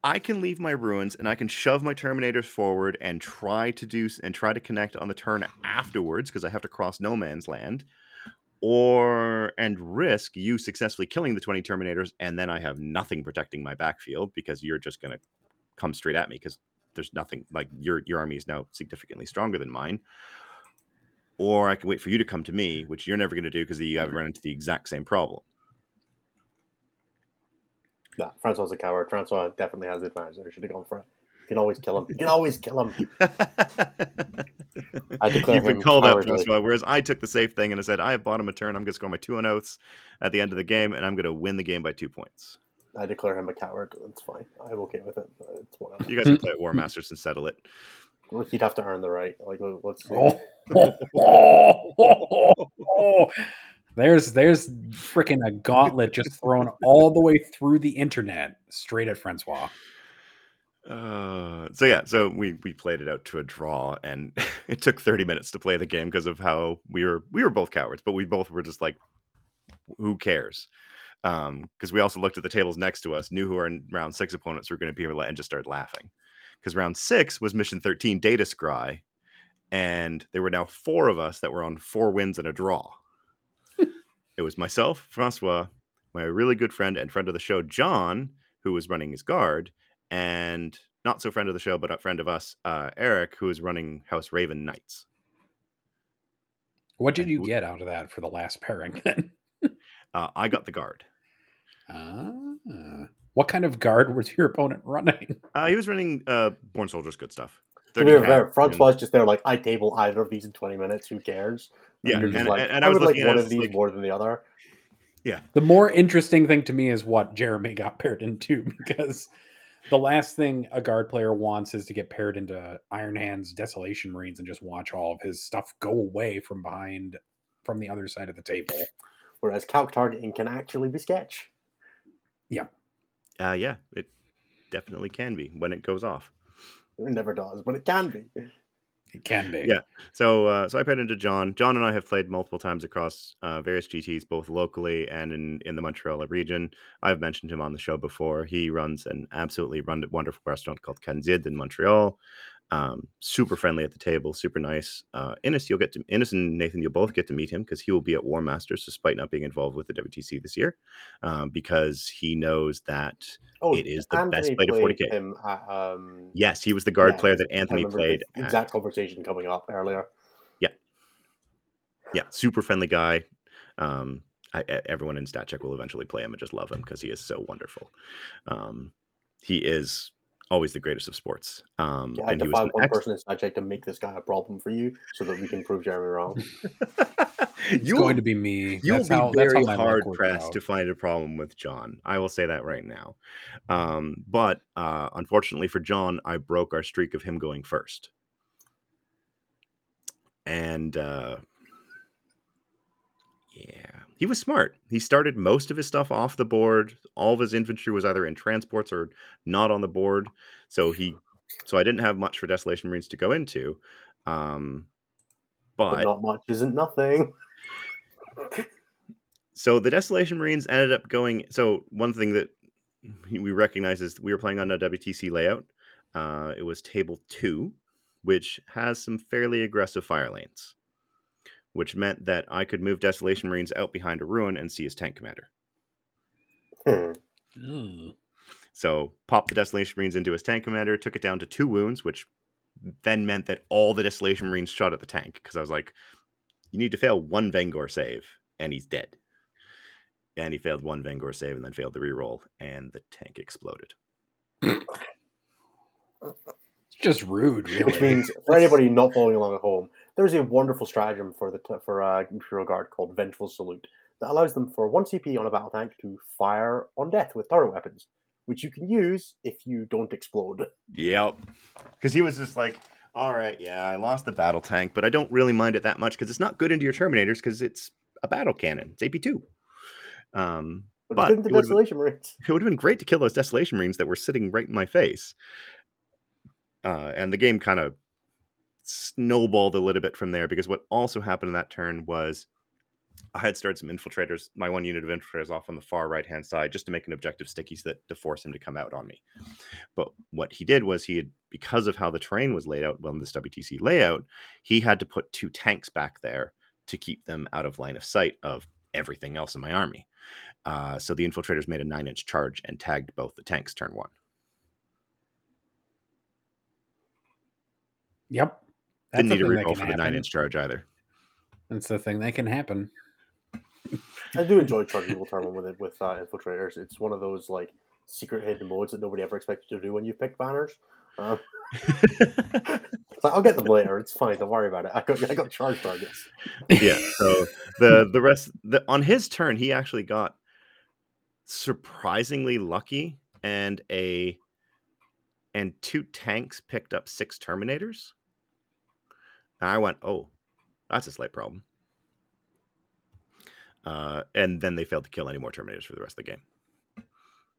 I can leave my ruins and I can shove my terminators forward and try to do and try to connect on the turn afterwards because I have to cross no man's land, or and risk you successfully killing the 20 terminators and then I have nothing protecting my backfield because you're just gonna come straight at me because there's nothing like your your army is now significantly stronger than mine. Or I can wait for you to come to me, which you're never going to do because you have run into the exact same problem. Nah, Francois a coward. Francois definitely has the advantage there. Should have gone for it. You can always kill him. You can always kill him. I declare You've been him called out. Francois. Whereas I took the safe thing and I said, I have bottom a turn. I'm going to score my two on oaths at the end of the game, and I'm going to win the game by two points. I declare him a coward. That's fine. I'm okay with it. It's whatever. You guys can play at War Masters and settle it. Well, He'd have to earn the right. Like, let- let's see. Oh, there's there's freaking a gauntlet just thrown all the way through the internet straight at Francois. Uh, so yeah, so we we played it out to a draw, and it took 30 minutes to play the game because of how we were we were both cowards, but we both were just like, who cares? Um, because we also looked at the tables next to us, knew who our round six opponents were going to be, and just started laughing. Because round six was mission 13, Data Scry, and there were now four of us that were on four wins and a draw. It was myself, Francois, my really good friend and friend of the show, John, who was running his guard, and not so friend of the show, but a friend of us, uh, Eric, who is running House Raven Knights. What did And you who- get out of that for the last pairing then? Uh, I got the guard. Ah, what kind of guard was your opponent running? Uh, he was running uh, Born Soldiers, good stuff. To be fair, Francois just there, like, I table either of these in 20 minutes. Who cares? Yeah, and, and, like, and I I was would like one of these like, more than the other. Yeah. The more interesting thing to me is what Jeremy got paired into because the last thing a guard player wants is to get paired into Iron Hands Desolation Marines and just watch all of his stuff go away from behind from the other side of the table. Whereas calc targeting can actually be sketch. uh, yeah, it definitely can be when it goes off. It never does, but it can be. It can be. Yeah. So, uh, so I paired into John. John and I have played multiple times across uh, various GTs, both locally and in, in the Montreal region. I've mentioned him on the show before. He runs an absolutely run- wonderful restaurant called Canzid in Montreal. Um, super friendly at the table, super nice. Uh, Innes, you'll get to Innes and Nathan, you'll both get to meet him because he will be at War Masters, despite not being involved with the WTC this year, um, because he knows that Oh, It is the best Anthony play to 40K. Him at, um, yes, he was the guard Yeah, player that Anthony played. the at- conversation coming up earlier. yeah, yeah, super friendly guy. Um, I, everyone in stat check will eventually play him and just love him because he is so wonderful. Um, he is always the greatest of sports. Um, Yeah, I and he was defy an one ex- person in Sidecheck to make this guy a problem for you so that we can prove Jeremy wrong. It's you going to be me. you'll That's be how, very hard pressed to find a problem with John. I will say that right now. Um, but uh, unfortunately for John, I broke our streak of him going first. And uh, yeah, he was smart. He started most of his stuff off the board. All of his infantry was either in transports or not on the board. So he, so I didn't have much for Desolation Marines to go into. Um, But not much isn't nothing. so the Desolation Marines ended up going. So one thing that we recognize is we were playing on a WTC layout. Uh, it was table two, which has some fairly aggressive fire lanes, which meant that I could move Desolation Marines out behind a ruin and see his tank commander. Hmm. So popped the Desolation Marines into his tank commander, took it down to two wounds, which then meant that all the Desolation Marines shot at the tank because I was like, you need to fail one Vengor save, and he's dead. And he failed one Vengor save and then failed the reroll, and the tank exploded. It's just rude, really. Which means for anybody not following along at home, there's a wonderful stratagem for the for uh, Imperial Guard called Vengeful Salute that allows them for one CP on a battle tank to fire on death with turret weapons, which you can use if you don't explode. Yep. Because he was just like, all right, yeah, I lost the battle tank, but I don't really mind it that much because it's not good into your Terminators because it's a battle cannon. It's AP2. Um, But, But it been- Desolation Marines. it would have been great to kill those desolation marines that were sitting right in my face uh, and the game kind of snowballed a little bit from there because what also happened in that turn was i had started some infiltrators my one unit of infiltrators off on the far right hand side just to make an objective sticky so that to force him to come out on me but what he did was he had because of how the terrain was laid out well in this wtc layout he had to put two tanks back there to keep them out of line of sight of everything else in my army uh, so the infiltrators made a nine inch charge and tagged both the tanks turn one. Yep. Didn't need a thing that reroll for the nine inch charge either. That's the thing that can happen. I do enjoy charging people turn with it with uh, infiltrators. It's one of those like secret hidden modes that nobody ever expects you to do when you pick banners. Uh, it's I'll get them later. It's fine. Don't worry about it. I got I got charge targets. yeah. So the the rest the, on his turn, he actually got surprisingly lucky and a and two tanks picked up six terminators. And I went, oh, that's a slight problem. Uh, and then they failed to kill any more terminators for the rest of the game.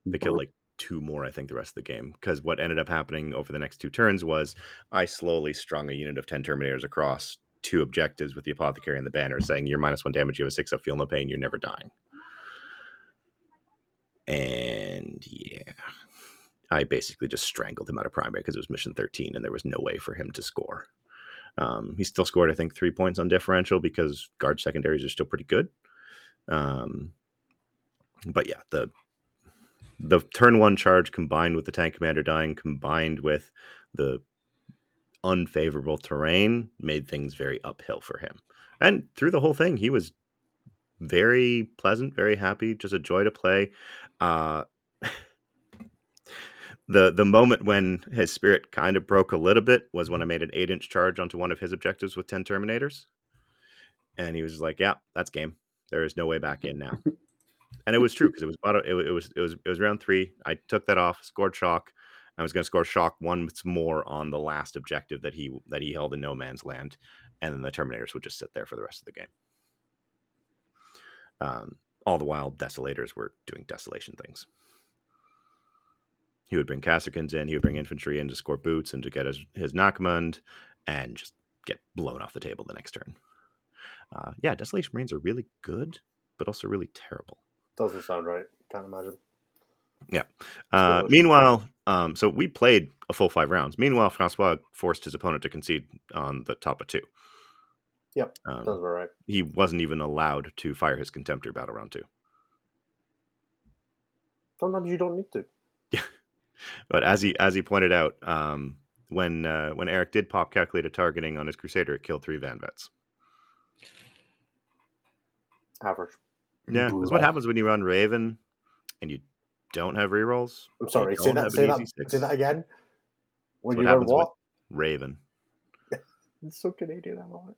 They killed like two more, I think, the rest of the game. Because what ended up happening over the next two turns was I slowly strung a unit of 10 Terminators across two objectives with the Apothecary and the Banner, saying you're minus one damage, you have a six up, feel no pain, you're never dying. And yeah, I basically just strangled him out of primary because it was mission 13 and there was no way for him to score. Um, he still scored, I think, three points on differential because guard secondaries are still pretty good. Um, but yeah, the the turn one charge combined with the tank commander dying, combined with the unfavorable terrain, made things very uphill for him. And through the whole thing, he was very pleasant, very happy, just a joy to play. Uh, the the moment when his spirit kind of broke a little bit was when I made an eight inch charge onto one of his objectives with ten terminators, and he was like, "Yeah, that's game. There is no way back in now." and it was true because it was bottom, it, it was it was it was round three. I took that off, scored shock. I was going to score shock once more on the last objective that he that he held in no man's land, and then the Terminators would just sit there for the rest of the game. Um, all the while, Desolators were doing desolation things. He would bring Kasrkins in. He would bring infantry in to score boots and to get his his Nachmund, and just get blown off the table the next turn. Uh, yeah, Desolation Marines are really good, but also really terrible. Doesn't sound right. Can't imagine. Yeah. Uh, meanwhile, um, so we played a full five rounds. Meanwhile, Francois forced his opponent to concede on the top of two. Yep, Um, Sounds about right. he wasn't even allowed to fire his contemptor battle round two. Sometimes you don't need to. But as he as he pointed out, um, when uh, when Eric did pop calculated targeting on his Crusader, it killed three Van Vets. Average. Yeah, that's what happens when you run Raven, and you don't have rerolls. I'm sorry. Say that. Say that. Say that again. When what you learn happens with- what? Raven. It's so Canadian. I love it.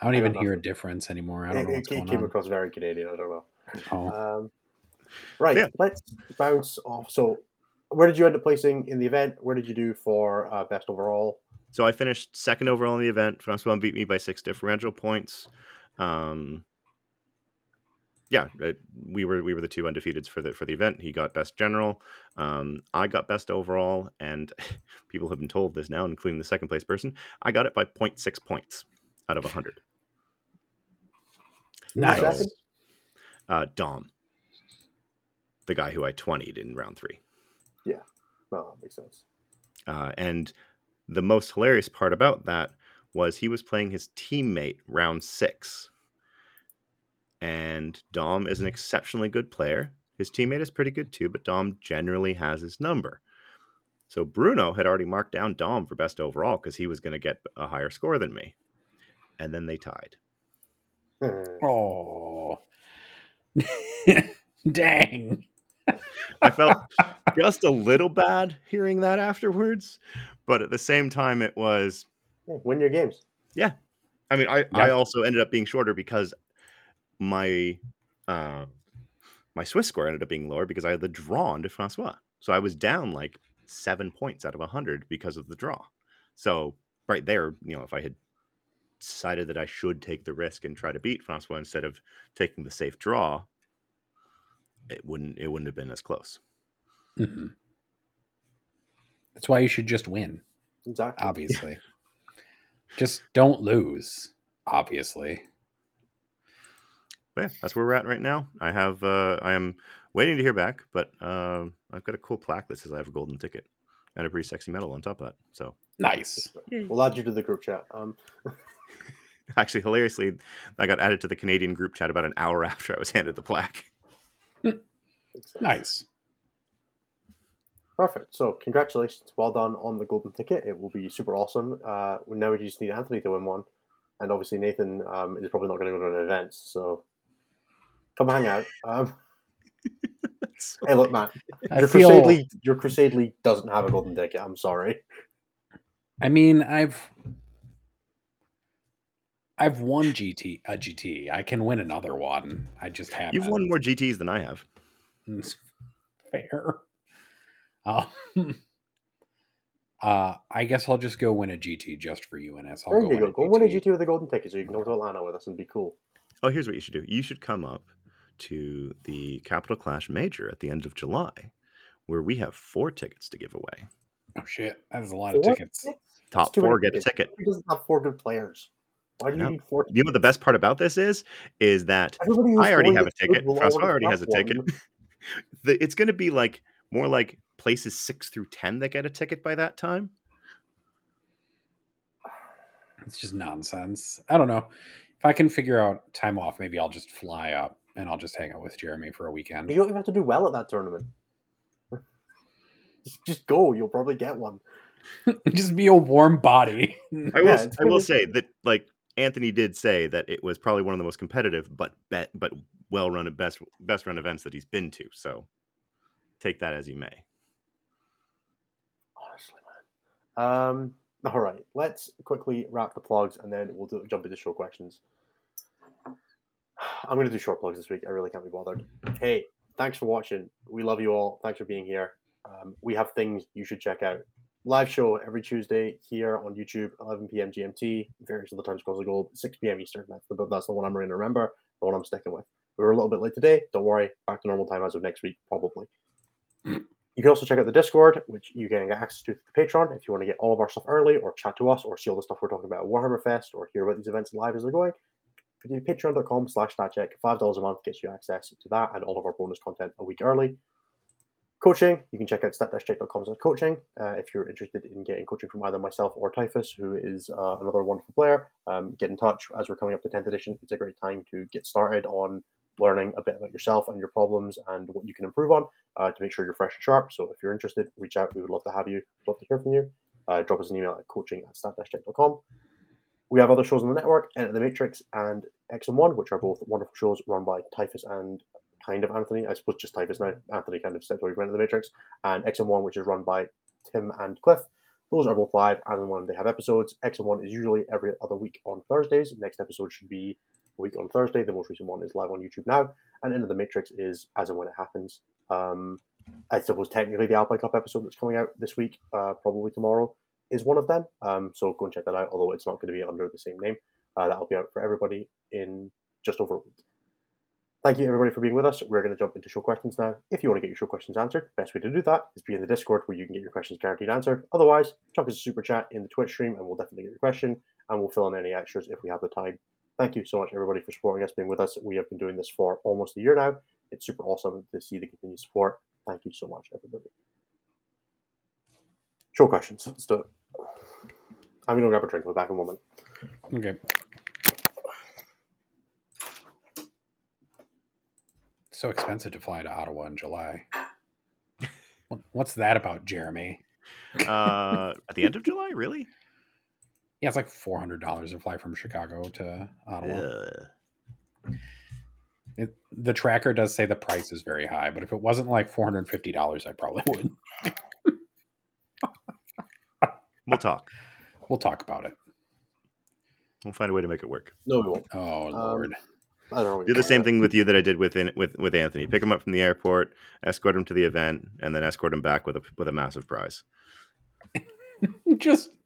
I don't I even don't hear a difference anymore. I don't It, know it, what's it going came on. across very Canadian. I don't know. Oh, Um, right. Yeah. Let's bounce off. So, where did you end up placing in the event? Where did you do for uh, best overall? So I finished second overall in the event. Francois beat me by six differential points. Um, yeah, uh, we were we were the two undefeateds for the for the event. He got best general. Um, I got best overall, and people have been told this now, including the second place person. I got it by 0.6 points out of 100. Nice. second? Uh, Dom, the guy who I 20'd in round three. No, that makes sense. Uh, and the most hilarious part about that was he was playing his teammate round six. And Dom is an exceptionally good player. His teammate is pretty good too, but Dom generally has his number. So Bruno had already marked down Dom for best overall because he was going to get a higher score than me. And then they tied. Oh, dang. I felt just a little bad hearing that afterwards, but at the same time, it was Win your games. Yeah, I mean, I, I also ended up being shorter because my uh, my Swiss score ended up being lower because I had the draw into Francois. So I was down like seven points out of a hundred because of the draw. So right there, you know, if I had decided that I should take the risk and try to beat Francois instead of taking the safe draw, it wouldn't it wouldn't have been as close. Mhm. That's why you should just win, Exactly. obviously. just don't lose, obviously. But yeah, that's where we're at right now. I have uh, I am waiting to hear back, but uh, I've got a cool plaque that says I have a golden ticket and a pretty sexy medal on top of that. So Nice. We'll add you to the group chat. Um, actually, hilariously, I got added to the Canadian group chat about an hour after I was handed the plaque. Makes. Nice. Perfect. So, congratulations. Well done on the golden ticket. It will be super awesome. Uh, now we just need Anthony to win one. And obviously, Nathan um, is probably not going to go to an event. So, come hang out. Um, hey, look, man. I Your feel. Crusade, League, your Crusade League doesn't have a golden ticket. I'm sorry. I mean, I've I've won GT a GT. I can win another one. I just haven't. You've won more GTs than I have. It's fair. Um, uh, I guess I'll just go win a GT just for Innes. I'll There go you win go. Go win a GT with a golden ticket so you can go to Atlanta with us and be cool. Oh, here's what you should do. You should come up to the Capital Clash Major at the end of July, where we have four tickets to give away. Oh shit, that is a lot of tickets. tickets? Top four get a ticket. He doesn't have four good players. Why do you know. need four? You know what the best part about this is? Is that I already have a ticket. will Francois already already has a have ticket. One. the, it's going to be like more like places six through ten that get a ticket by that time. It's just nonsense. I don't know. If I can figure out time off, maybe I'll just fly up and I'll just hang out with Jeremy for a weekend. You don't even have to do well at that tournament. Just- Just go. You'll probably get one. just be a warm body. I will. Yeah, I will say that like Anthony did say that it was probably one of the most competitive, but bet but well run and best best run events that he's been to. So take that as you may. Honestly, man. Um. All right. Let's quickly wrap the plugs and then we'll do, jump into show questions. I'm going to do short plugs this week. I really can't be bothered. Hey, thanks for watching. We love you all. Thanks for being here. Um, we have things you should check out. Live show every Tuesday here on YouTube, 11 p.m. GMT, various other times across the globe, 6 p.m. Eastern. That's the, that's the one I'm going to remember, the one I'm sticking with. We were a little bit late today. Don't worry. Back to normal time as of next week, probably. You can also check out the Discord, which you can get access to through the Patreon if you want to get all of our stuff early or chat to us or see all the stuff we're talking about at Warhammer Fest or hear about these events live as they're going. If you do patreon.com slash statcheck, $5 a month gets you access to that and all of our bonus content a week early. Coaching, you can check out stat-check.com slash coaching uh, if you're interested in getting coaching from either myself or Typhus, who is uh, another wonderful player. Um, get in touch as we're coming up to 10th edition. It's a great time to get started on learning a bit about yourself and your problems and what you can improve on uh, to make sure you're fresh and sharp. So if you're interested, reach out. We would love to have you. We'd love to hear from you. Uh, drop us an email at coaching at stat-check.com. We have other shows on the network, Enter the Matrix and X and One, which are both wonderful shows run by Typhus and kind of Anthony. I suppose just Typhus now. Anthony kind of stepped away from the Matrix. And X and One, which is run by Tim and Cliff. Those are both live and when they have episodes. X and One is usually every other week on Thursdays. Next episode should be week on Thursday. The most recent one is live on YouTube now. And Into the Matrix is as and when it happens. Um, I suppose technically the Alpine Cup episode that's coming out this week, uh, probably tomorrow, is one of them. Um, so go and check that out, although it's not going to be under the same name. Uh, that'll be out for everybody in just over a week. Thank you, everybody, for being with us. We're going to jump into show questions now. If you want to get your show questions answered, best way to do that is be in the Discord where you can get your questions guaranteed answered. Otherwise, chuck us a super chat in the Twitch stream and we'll definitely get your question and we'll fill in any extras if we have the time. Thank you so much, everybody, for supporting us, being with us. We have been doing this for almost a year now. It's super awesome to see the continued support. Thank you so much, everybody. Show questions. Let's do it. I'm going to grab a drink. We'll be back in a moment. Okay. So expensive to fly to Ottawa in July. What's that about, Jeremy? Uh, at the end of July, really? Yeah, it's like four hundred dollars to fly from Chicago to Ottawa. Ugh. It, the tracker does say the price is very high, but if it wasn't like four hundred fifty dollars, I probably would. We'll talk. We'll talk about it. We'll find a way to make it work. No, we won't. Oh um, Lord. I don't know. Do the same thing with you that I did with with with Anthony. Pick him up from the airport, escort him to the event, and then escort him back with a with a massive prize. Just about.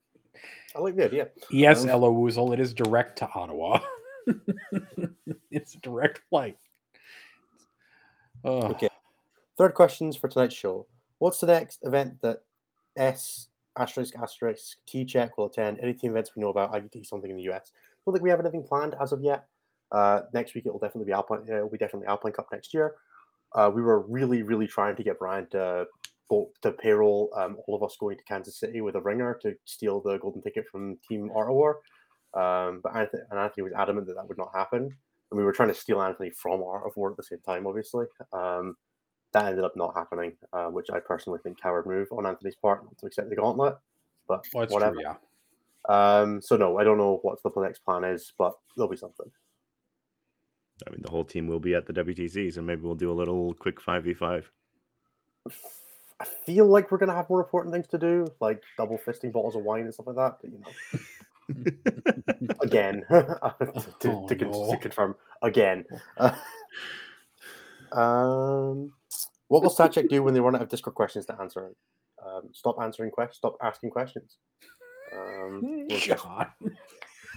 I like the idea. yes, Um, Ella Woozle, it is direct to Ottawa. it's a direct flight. Oh, Okay. Third questions for tonight's show. What's the next event that S asterisk asterisk T check will attend? Any team events we know about? I IGT something in the US. I Don't think we have anything planned as of yet. Uh, next week it will definitely be Alpine. uh, It'll be definitely Alpine Cup next year. Uh, we were really, really trying to get Brian to to payroll um, all of us going to Kansas City with a ringer to steal the golden ticket from Team Art of War. Um, but Anthony, and Anthony was adamant that that would not happen. And we were trying to steal Anthony from Art of War at the same time, obviously. Um, that ended up not happening, uh, which I personally think coward move on Anthony's part not to accept the gauntlet. But well, whatever. true, yeah. Um, so no, I don't know what the next plan is, but there'll be something. I mean, the whole team will be at the WTC, so maybe we'll do a little quick five v five. I feel like we're gonna have more important things to do, like double fisting bottles of wine and stuff like that. But you know, again, to, Oh, to, no. to confirm again. Uh, um, what will StatCheck do when they run out of Discord questions to answer? Um, stop answering questions. Stop asking questions. Um, God.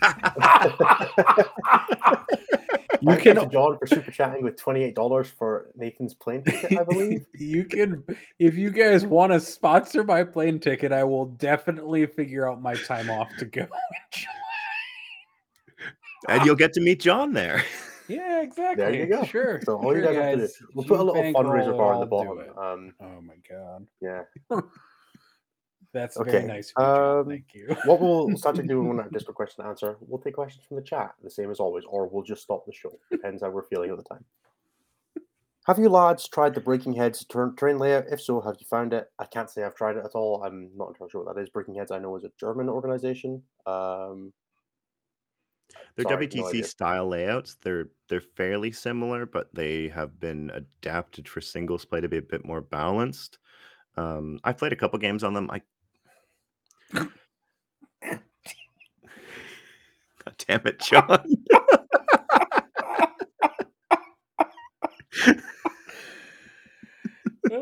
you You can can John for super chatting with twenty eight dollars for Nathan's plane ticket, I believe. you can if you guys want to sponsor my plane ticket, I will definitely figure out my time off to go. and you'll get to meet John there. yeah, exactly. you go. Sure. So all you sure, guys have to do, we'll put a little fundraiser bar at the I'll bottom. it. Um, Oh my god. yeah. That's Okay, very nice. Of you, John. um, Thank you. What we'll start to do when we have Discord question and answer, we'll take questions from the chat, the same as always, or we'll just stop the show. Depends how we're feeling at the time. Have you lads tried the Breaking Heads turn train layout? If so, have you found it? I can't say I've tried it at all. I'm not entirely sure what that is. Breaking Heads, I know, is a German organization. Um, Their Sorry, WTC idea. style layouts, they're they're fairly similar, but they have been adapted for singles play to be a bit more balanced. Um, I played a couple games on them. I God damn it, John.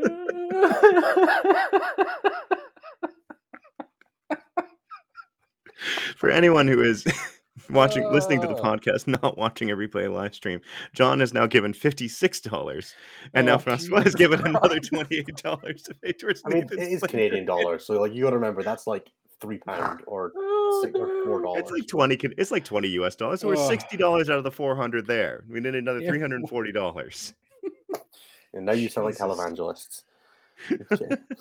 For anyone who is watching, listening to the Oh. podcast, not watching a replay live stream, John has now given fifty-six dollars, and now Oh, Francois has given another twenty-eight dollars to pay towards. I mean, it Nathan's Canadian ticket. dollars, so like you got to remember that's like three pound or oh, six or four dollars. It's like twenty. It's like twenty US dollars. So we're Ugh. sixty dollars out of the four hundred there. We need another three hundred and forty dollars. And now you sound like Jesus. televangelists.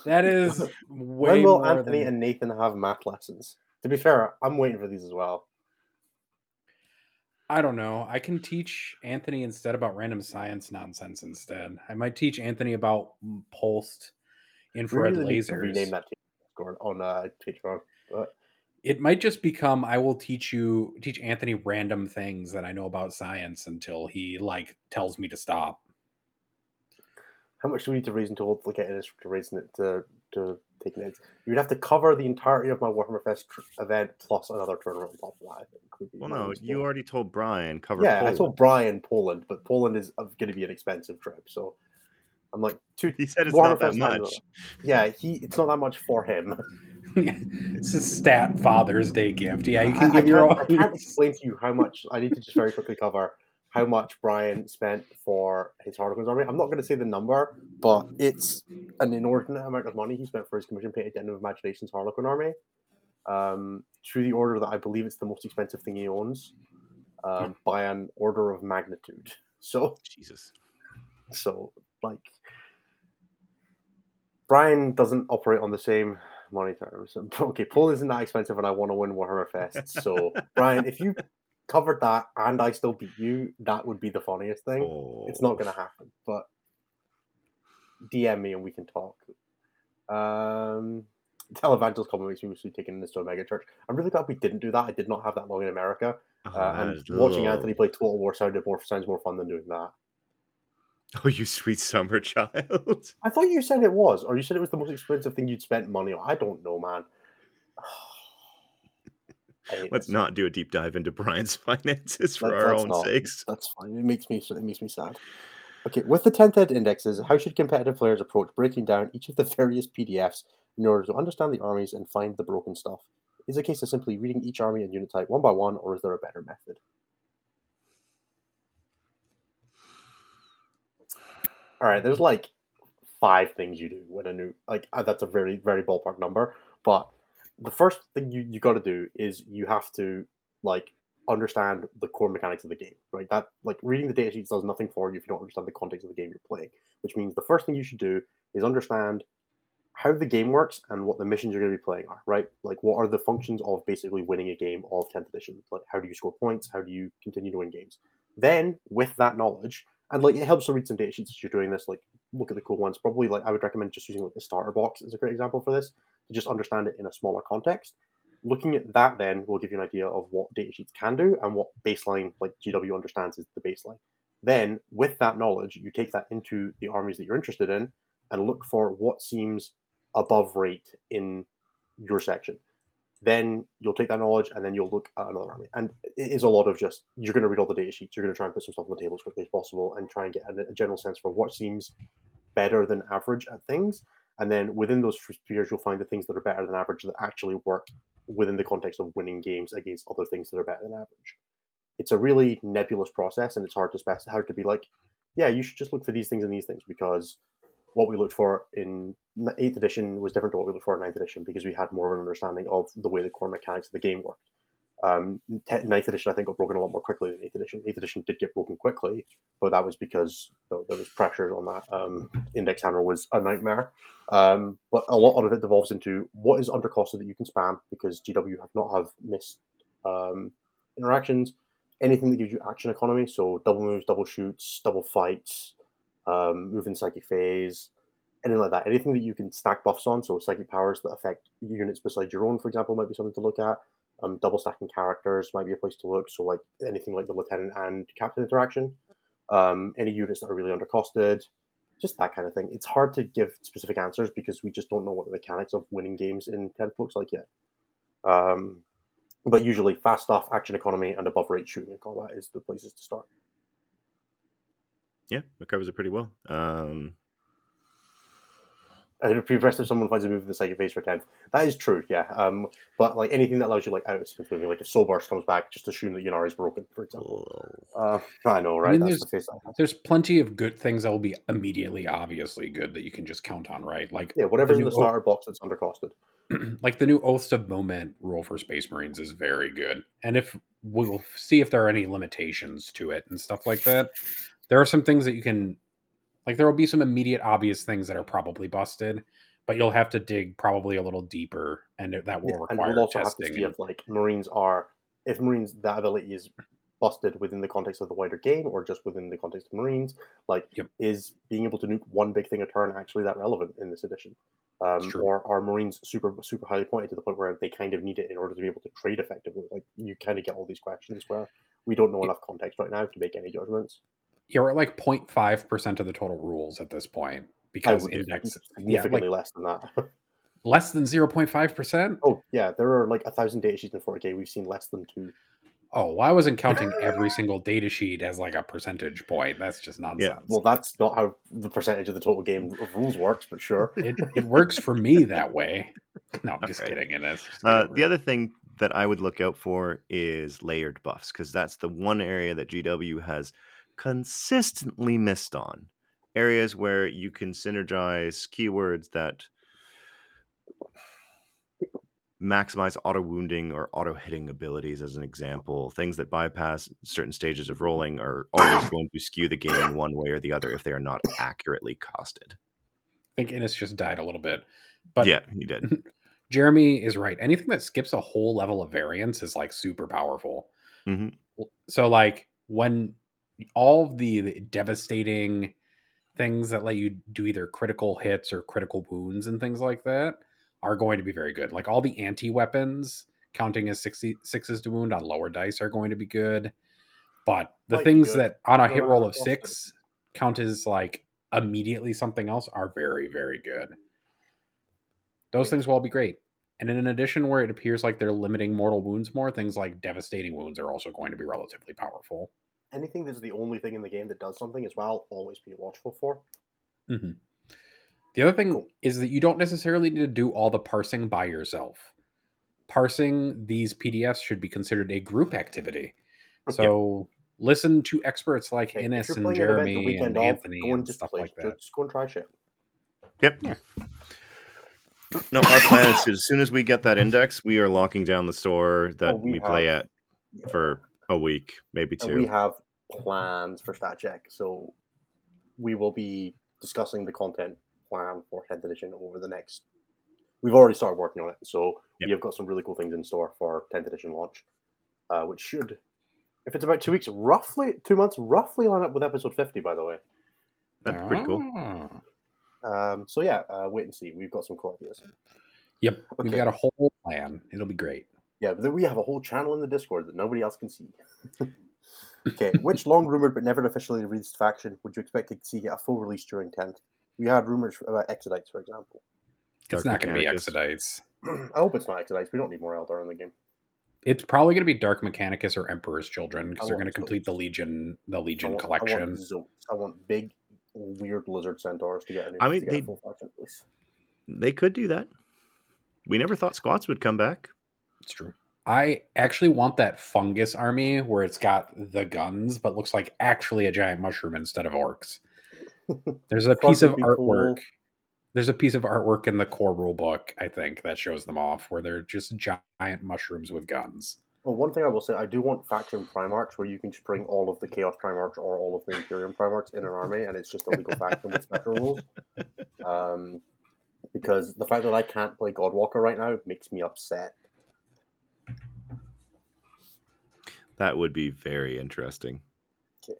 That is way when will more Anthony than- and Nathan have math lessons? To be fair, I'm waiting for these as well. I don't know. I can teach Anthony instead about random science nonsense instead. I might teach Anthony about pulsed infrared really lasers. rename that on uh, Patreon. But It might just become I will teach you teach Anthony random things that I know about science until he like tells me to stop. how much do we need to raise in total to get in to raising it to to taking it? You'd have to cover the entirety of my Warhammer Fest tr- event plus another tournament on top of that. I think would be Well, no, reasonable- you already told Brian cover. Yeah, I told Brian Poland, but Poland is going to be an expensive trip. So I'm like, two. He said it's not that Fest fans much. Yeah, he. It's not that much for him. it's a stat Father's Day gift. Yeah, you I- can I, give your can't, I can't explain to you how much. I need to just very quickly cover how much Brian spent for his Harlequins army. I'm not going to say the number, but it's an inordinate amount of money he spent for his commission painted Den of Imaginations Harlequin army. Um, through the order that I believe it's the most expensive thing he owns, um, by an order of magnitude. So, Jesus. so like, Brian doesn't operate on the same money terms. Okay, Poland isn't that expensive, and I want to win Warhammer Fest. So, Brian, if you covered that and I still beat you, that would be the funniest thing. Oh. It's not going to happen, but DM me and we can talk. Um, Televangels comment makes me we'd taken this to a mega church. I'm really glad we didn't do that. I did not have that long in America, Oh, uh, and watching. Anthony play Total War sounded more sounds more fun than doing that. Oh, you sweet summer child. I thought you said it was, or you said it was the most expensive thing you'd spent money on. I don't know, man. Let's this. not do a deep dive into Brian's finances for our own not. sakes. That's fine. It makes me it makes me sad. Okay, with the 10th ed indexes, how should competitive players approach breaking down each of the various PDFs in order to understand the armies and find the broken stuff? Is it a case of simply reading each army and unit type one by one, or is there a better method? All right, there's like five things you do when a new like uh, that's a very very ballpark number, but the first thing you you got to do is you have to like understand the core mechanics of the game, right? That like reading the data sheets does nothing for you if you don't understand the context of the game you're playing. Which means the first thing you should do is understand how the game works and what the missions you're going to be playing are, right? Like what are the functions of basically winning a game of 10th edition? Like how do you score points? How do you continue to win games? Then with that knowledge, and like it helps to read some data sheets as you're doing this, like look at the cool ones. Probably like I would recommend just using like the starter box as a great example for this to just understand it in a smaller context looking at that then will give you an idea of what data sheets can do and what baseline like gw understands is the baseline then with that knowledge you take that into the armies that you're interested in and look for what seems above rate in your section. Then you'll take that knowledge and then you'll look at another army. And it is a lot of just you're going to read all the data sheets you're going to try and put some stuff on the table as quickly as possible and try and get a, a general sense for what seems better than average at things. And then within those spheres you'll find the things that are better than average that actually work within the context of winning games against other things that are better than average. It's a really nebulous process, and it's hard to spec hard to be like, yeah, you should just look for these things and these things because what we looked for in eighth edition was different to what we looked for in ninth edition because we had more of an understanding of the way the core mechanics of the game worked. Um, ninth edition, I think, got broken a lot more quickly than eighth edition. Eighth edition did get broken quickly, but that was because th- there was pressure on that. Um, index hammer was a nightmare. Um, but a lot of it devolves into what is undercosted that you can spam because GW have not have missed um, interactions. Anything that gives you action economy, so double moves, double shoots, double fights, um, move in psychic phase, anything like that. Anything that you can stack buffs on, so psychic powers that affect units beside your own, for example, might be something to look at. Um, double stacking characters might be a place to look. So like anything like the lieutenant and captain interaction. Um, any units that are really undercosted, just that kind of thing. It's hard to give specific answers because we just don't know what the mechanics of winning games in 10th looks like yet. Um, but usually fast stuff, action economy, and above rate shooting and combat is the places to start. Yeah, it covers it pretty well. Um, And if press if someone finds a move in the second phase for 10th, that is true, yeah. Um, but like anything that allows you like out of sync moving, like if Soul Burst comes back, just assume that Ynnari is broken, for example. Uh, I know, right? mean, That's the face There's plenty of good things that will be immediately obviously good that you can just count on, right? Like Yeah, whatever's in new the o- starter box that's undercosted. like the new Oaths of Moment rule for Space Marines is very good. And if we'll see if there are any limitations to it and stuff like that, there are some things that you can like there will be some immediate obvious things that are probably busted, but you'll have to dig probably a little deeper and that will Yeah, and we'll also have to see if like Marines are if Marines that ability is busted within the context of the wider game or just within the context of Marines. Like, Yep. is being able to nuke one big thing a turn actually that relevant in this edition? Um, or are Marines super super highly pointed to the point where they kind of need it in order to be able to trade effectively? Like you kind of get all these questions where we don't know enough context right now to make any judgments. You're at like 0.5% of the total rules at this point because would index significantly less than that. less than 0.5%. oh yeah, there are like a thousand data sheets in 4K. We've seen less than two. Oh, well, I wasn't counting every single data sheet as like a percentage point. That's just nonsense. Yeah. Well, that's not how the percentage of the total game of rules works, but sure. it, it works for me that way. No, I'm just kidding. It is. Uh, kidding. the other thing that I would look out for is layered buffs because that's the one area that GW has consistently missed on. Areas where you can synergize keywords that maximize auto wounding or auto hitting abilities, as an example. Things that bypass certain stages of rolling are always going to skew the game in one way or the other if they are not accurately costed. I think Innes just died a little bit. But yeah, he did. Jeremy is right. Anything that skips a whole level of variance is like super powerful. Mhm. So like when all of the, devastating things that let you do either critical hits or critical wounds and things like that are going to be very good. Like all the anti weapons counting as 60 sixes to wound on lower dice are going to be good. But the Might things that on a hit roll of six count as like immediately something else are very, very good. Those things will all be great. And in an addition, where it appears like they're limiting mortal wounds more, things like devastating wounds are also going to be relatively powerful. Anything that's the only thing in the game that does something as well, always be watchful for. Mhm. The other thing Cool. is that you don't necessarily need to do all the parsing by yourself. Parsing these PDFs should be considered a group activity. So listen to experts like Okay, if Innes you're and playing an event the Jeremy weekend and off, Anthony and and just stuff play, like that. Just go and try shit. Yep. Yeah. No, our plan is to, as soon as we get that index, we are locking down the store that Oh, we we, play at for a week, maybe And two. we have plans for stat check, so we will be discussing the content plan for 10th edition over the next. We've already started working on it, so Yep. we have got some really cool things in store for 10th edition launch, uh, which should, if it's about two weeks, roughly two months, roughly line up with episode 50. By the way, That's pretty cool. Ah. um, so yeah, uh, wait and see. We've got some cool ideas. Yep. We've got a whole plan. It'll be great. Yeah, but then we have a whole channel in the Discord that nobody else can see. okay, which long rumored but never officially released faction would you expect to see get a full release during 10th? We had rumors about Exodites, for example. It's not going to be Exodites. I hope it's not Exodites. We don't need more Eldar in the game. It's probably going to be Dark Mechanicus or Emperor's Children because they're going to complete the. Legion, the I Legion want, I collection. want Zoats. I want big, weird lizard centaurs to get a new I mean, to a they- full faction. They could do that. We never thought squats would come back. It's true. I actually want that fungus army where it's got the guns, but looks like actually a giant mushroom instead of orcs. There's a piece of be cool. artwork. There's a piece of artwork in the core rule book, I think, that shows them off where they're just giant mushrooms with guns. Well, one thing I will say, I do want faction Primarchs where you can just bring all of the Chaos Primarchs or all of the Imperium Primarchs in an army, and it's just a legal faction with special rules. Um, because the fact that I can't play Godwalker right now makes me upset. That would be very interesting. Okay.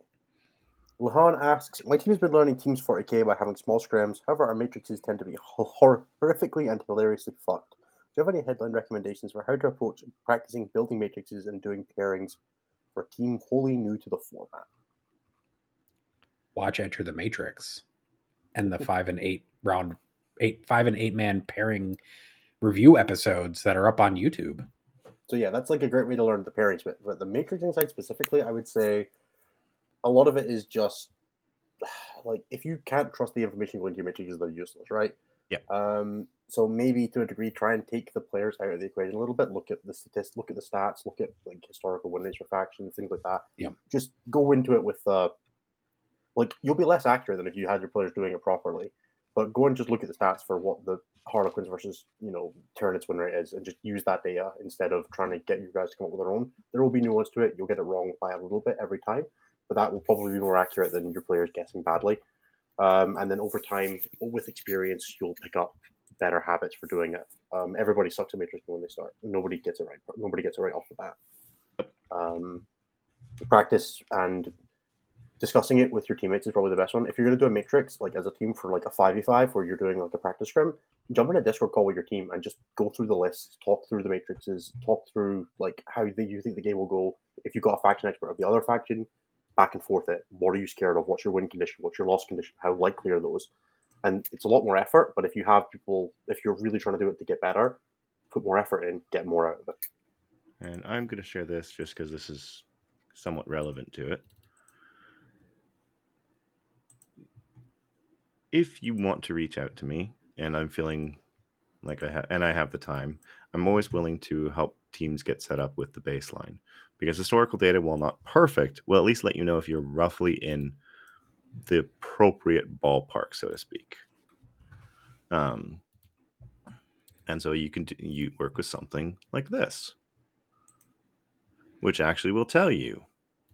Luhan asks, My team has been learning Teams 40k by having small scrims. However, our matrices tend to be hor- horrifically and hilariously fucked. Do you have any headline recommendations for how to approach practicing building matrices and doing pairings for a team wholly new to the format? Watch Enter the Matrix and the hmm. five and eight round eight five and eight man pairing review episodes that are up on YouTube. So yeah, that's like a great way to learn the pairings. But, but the matrixing side specifically, I would say a lot of it is just like if you can't trust the information going to your matrices, they're useless, right? Yeah. Um. So maybe to a degree, try and take the players out of the equation a little bit. Look at the statistics, look at the stats, look at like historical win rates for factions, things like that. Yeah. Just go into it with uh, like you'll be less accurate than if you had your players doing it properly. But go and just look at the stats for what the Harlequins versus you know Tyranids win rate is, and just use that data instead of trying to get you guys to come up with their own. There will be nuance to it. You'll get it wrong by a little bit every time, but that will probably be more accurate than your players guessing badly. Um, and then over time, with experience, you'll pick up better habits for doing it. Um, everybody sucks at matrix when they start. Nobody gets it right. Nobody gets it right off the bat. Um, practice and discussing it with your teammates is probably the best one. If you're going to do a matrix like as a team for like a five v five where you're doing like a practice scrim, jump in a Discord call with your team and just go through the lists, talk through the matrices, talk through like how you think the game will go. If you've got a faction expert of the other faction, back and forth it. What are you scared of? What's your win condition? What's your loss condition? How likely are those? And it's a lot more effort, but if you have people, if you're really trying to do it to get better, put more effort in, get more out of it. And I'm going to share this just because this is somewhat relevant to it. If you want to reach out to me and I'm feeling like I have, and I have the time, I'm always willing to help teams get set up with the baseline because historical data, while not perfect, will at least let you know if you're roughly in the appropriate ballpark, so to speak. Um, and so you can you work with something like this, which actually will tell you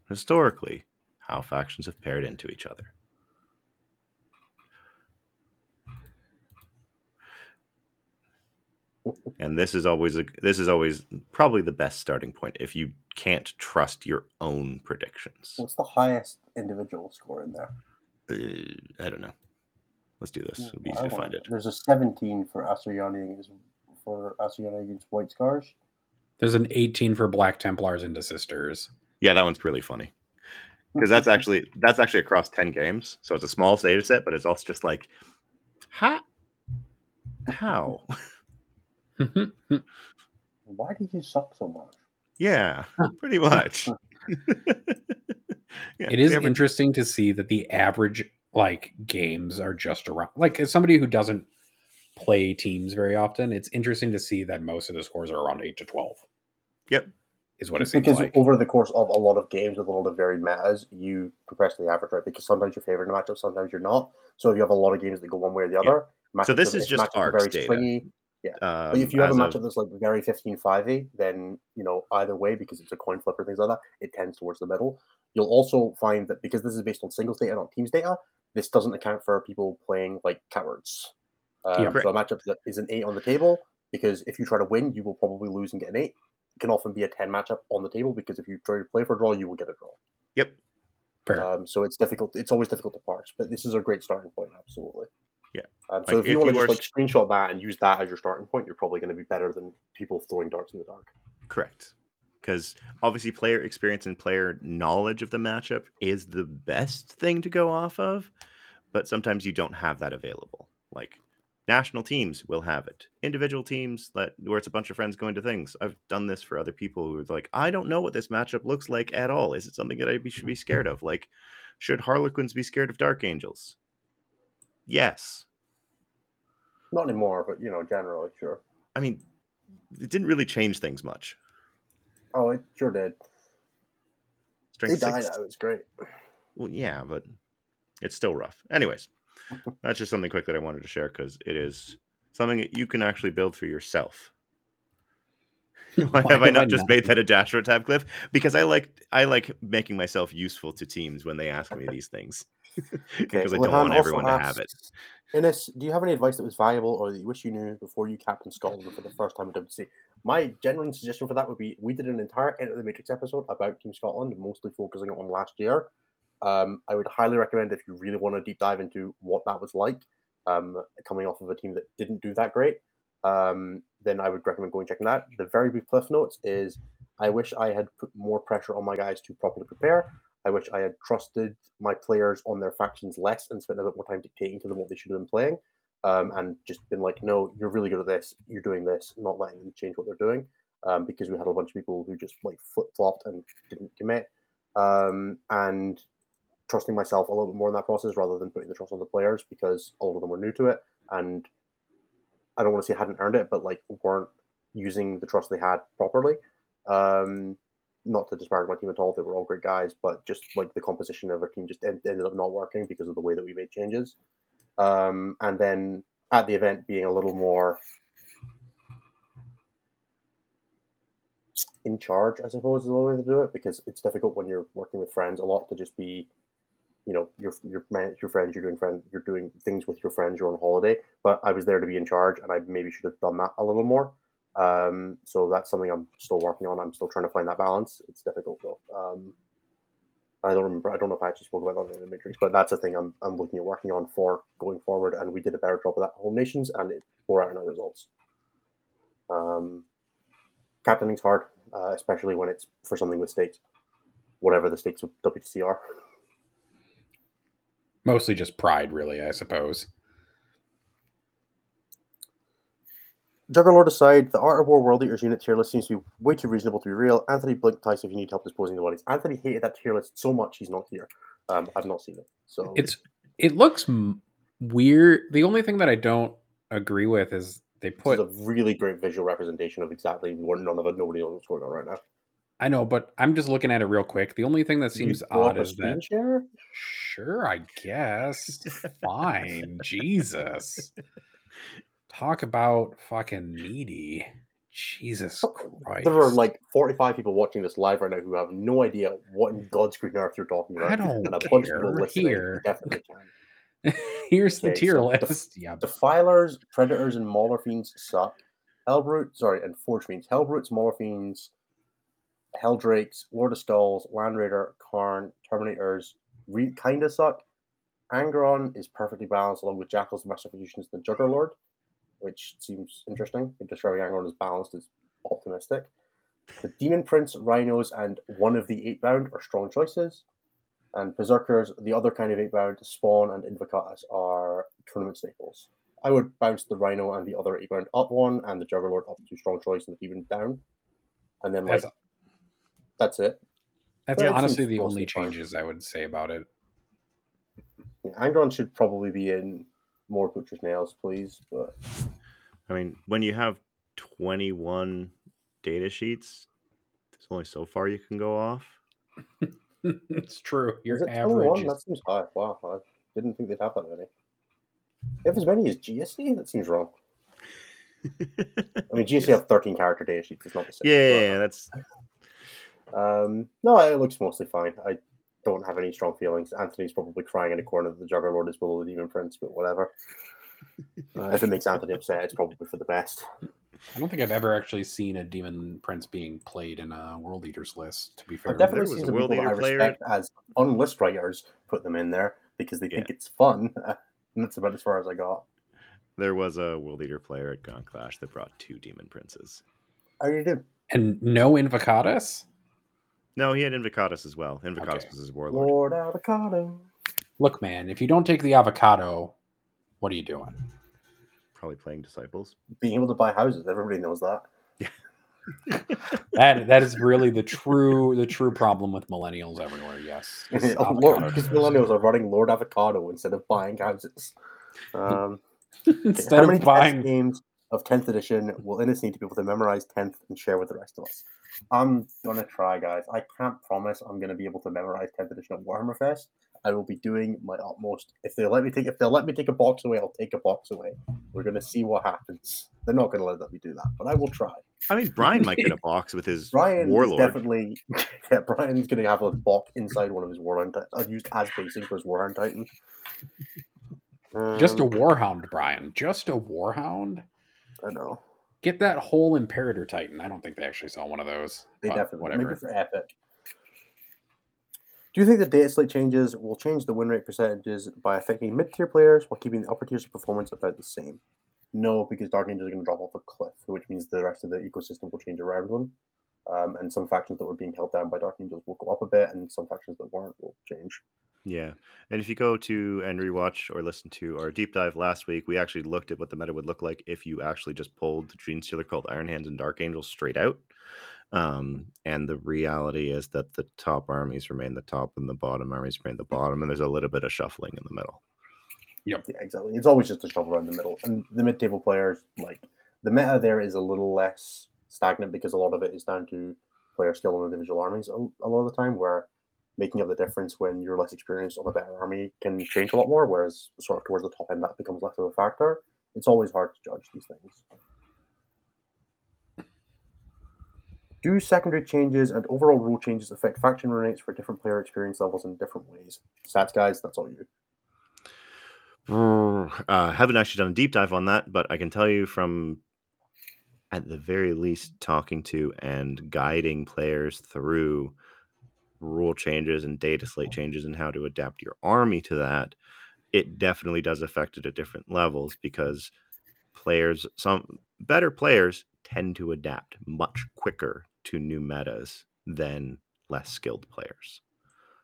historically how factions have paired into each other. And this is always a this is always probably the best starting point if you can't trust your own predictions. What's the highest individual score in there? Uh, I don't know. Let's do this. It'll be easy to find it. There's a 17 for Asuryani against for Asuryani against White Scars. There's an 18 for Black Templars into Sisters. Yeah, that one's really funny because that's actually that's actually across ten games, so it's a small data set, but it's also just like, how, how, Why did you suck so much? yeah, pretty much. Yeah, it is every- interesting to see that the average like games are just around like as somebody who doesn't play teams very often it's interesting to see that most of the scores are around 8 to 12 Yep. is what it Just seems because like over the course of a lot of games with a lot of varied metas, you progress to the average, right? Because sometimes you're favoring a matchup, sometimes you're not. So if you have a lot of games that go one way or the Yeah. other, So this are- is just arcs very data. Stringy, Um, But if you have a matchup of- that's like very 15 5e, then you know either way, because it's a coin flip or things like that, it tends towards the middle. You'll also find that because this is based on singles data, not teams data, this doesn't account for people playing like cowards. Um, Yeah. so a matchup that is an eight on the table, because if you try to win, you will probably lose and get an eight. It can often be a 10 matchup on the table because if you try to play for a draw, you will get a draw. yep, Um, so it's difficult. It's always difficult to parse, but this is a great starting point. Absolutely. Yeah. Um, so Like, if you if want to just like screenshot that and use that as your starting point, you're probably going to be better than people throwing darts in the dark. correct. Because obviously, player experience and player knowledge of the matchup is the best thing to go off of, but sometimes you don't have that available. Like national teams will have it. Individual teams that where it's a bunch of friends going to things. I've done this for other people who are like, I don't know what this matchup looks like at all. Is it something that I should be scared of? Like, should Harlequins be scared of Dark Angels? Yes. Not anymore, but you know, generally, sure. I mean, it didn't really change things much. Oh, it sure did. They Strength died six, out. It's great. Well, yeah, but it's still rough. Anyways, that's just something quick that I wanted to share because it is something that you can actually build for yourself. Why have I not just made that a Joshua tab clip? Because I like I like making myself useful to teams when they ask me these things. because I don't want everyone to have it. asks, Innes, do you have any advice that was valuable or that you wish you knew before you captained Scotland for the first time in WC? My genuine suggestion for that would be we did an entire Enter the Matrix episode about Team Scotland, mostly focusing on last year. Um, I would highly recommend if you really want to deep dive into what that was like, um, coming off of a team that didn't do that great, um, then I would recommend going checking that. The very brief cliff notes is I wish I had put more pressure on my guys to properly prepare. I wish I had trusted my players on their factions less and spent a bit more time dictating to them what they should have been playing. Um, and just been like, no, you're really good at this. You're doing this, not letting them change what they're doing. Um, because we had a bunch of people who just like flip flopped and didn't commit. Um, and trusting myself a little bit more in that process rather than putting the trust on the players because all of them were new to it. And I don't want to say hadn't earned it, but like weren't using the trust they had properly. Um, not to disparage my team at all, they were all great guys, but just like the composition of our team just en- ended up not working because of the way that we made changes. Um, and then at the event being a little more in charge, I suppose, is the way to do it because it's difficult when you're working with friends a lot to just be, you know, your your your friends, you're doing friend, you're doing things with your friends, you're on holiday. But I was there to be in charge, and I maybe should have done that a little more. Um, so that's something I'm still working on. I'm still trying to find that balance. It's difficult though. Um, I don't remember. I don't know if I actually spoke about that in the Matrix, but that's a thing I'm I'm looking at working on for going forward. And we did a better job of that home nations, and it bore out in our results. Um, captaining's hard, uh, especially when it's for something with stakes. whatever the stakes of WTC are. Mostly just pride, really, I suppose. Juggerlord aside, the Art of War World Eaters unit tier list seems to be way too reasonable to be real. Anthony blink twice if you need help disposing the bodies. Anthony hated that tier list so much he's not here. Um, I've not seen it, so It's it looks m- weird. The only thing that I don't agree with is they This put is a really great visual representation of exactly what none of it. Nobody knows what's going on right now. I know, but I'm just looking at it real quick. The only thing that seems odd is that share? sure, I guess. Fine. Jesus. Talk about fucking needy. Jesus Christ. There are like 45 people watching this live right now who have no idea what in God's green earth you're talking about. I don't and a bunch of care. people listening Here. definitely can. Here's the tier so the- list. yeah. Defilers, Predators, and Mauler Fiends suck. Hellbrute, sorry, and Forge Fiends. Hellbrutes, Mauler Fiends, Heldrakes, Lord of Skulls, Land Raider, Khârn, Terminators, re- kind of suck. Angron is perfectly balanced along with Jakhals, Master Fusions, and the Juggerlord, which seems interesting. If describing Angron as balanced is optimistic. The Demon Prince, Rhinos, and one of the Eightbound are strong choices. And Berserkers, the other kind of Eightbound, Spawn and Invocatus are tournament staples. I would bounce the Rhino and the other Eightbound up one, and the Juggerlord up to strong choice and the Demon down. And then like That's, that's it. that's that honestly the only changes I would say about it. Yeah, Angron should probably be in more Butcher's Nails, please. But I mean, when you have 21 data sheets, there's only so far you can go off. it's true. is Your it average 21? is That seems high. Wow, I didn't think they'd have that many. If as many as GSC, that seems wrong. I mean, GSC have 13 character data sheets. It's not the same. yeah, but- yeah, that's Um, no, it looks mostly fine. I don't have any strong feelings. Anthony's probably crying in a corner that the Juggerlord is below the Demon Prince, but whatever. Uh, if it makes Anthony upset, it's probably for the best. I don't think I've ever actually seen a demon prince being played in a world eaters list. To be fair, I've definitely was seen a some World people that I Eater player- respect as unlist writers put them in there because they think it's fun. and that's about as far as I got. there was a World Eater player at Gaunt Clash that brought two Demon Princes. How do you do? and no invocatus. No, he had Invocatus as well. Invocatus Okay. was his warlord. Lord Avocado. Look, man, if you don't take the avocado, what are you doing? Probably playing Disciples. Being able to buy houses, everybody knows that. That that is really the true the true problem with millennials everywhere. Yes, is Oh, Lord, avocado because millennials are running Lord Avocado instead of buying houses. Um, instead How many of test buying. games of 10th edition will Innes need to be able to memorize 10th and share with the rest of us? I'm gonna try, guys. I can't promise I'm gonna be able to memorize 10th edition at Warhammer Fest. I will be doing my utmost. If they let me take if they'll let me take a box away, I'll take a box away. We're gonna see what happens. They're not gonna let me do that, but I will try. I mean, Brian might get a box with his Brian warlord. definitely yeah, Brian's gonna have a box inside one of his Warhound Titans. I've used as basic for his Warhound Titan. Just a Um, warhound, Brian. Just a warhound. I know. Get that whole Imperator Titan. I don't think they actually saw one of those. They definitely maybe whatever. for epic. Do you think the data slate changes will change the win rate percentages by affecting mid tier players while keeping the upper tiers of performance about the same? No, because Dark Angels are going to drop off a cliff, which means the rest of the ecosystem will change around them. Um, and some factions that were being held down by Dark Angels will go up a bit, and some factions that weren't will change. Yeah. And if you go to and rewatch or listen to our deep dive last week, we actually looked at what the meta would look like if you actually just pulled the Genestealer Cult Iron Hands and Dark Angels straight out. Um, and the reality is that the top armies remain the top and the bottom armies remain the bottom, and there's a little bit of shuffling in the middle. Yeah, exactly. It's always just a shuffle around the middle. And the mid table players, like the meta there is a little less stagnant because a lot of it is down to player skill on individual armies a, a lot of the time, where making up the difference when you're less experienced on a better army can change a lot more, whereas sort of towards the top end that becomes less of a factor. It's always hard to judge these things. Do secondary changes and overall rule changes affect faction run rates for different player experience levels in different ways? Stats guys, that's all you. Uh, haven't actually done a deep dive on that, but I can tell you from at the very least talking to and guiding players through rule changes and data slate changes and how to adapt your army to that, it definitely does affect it at different levels because players, some better players tend to adapt much quicker to new metas than less skilled players.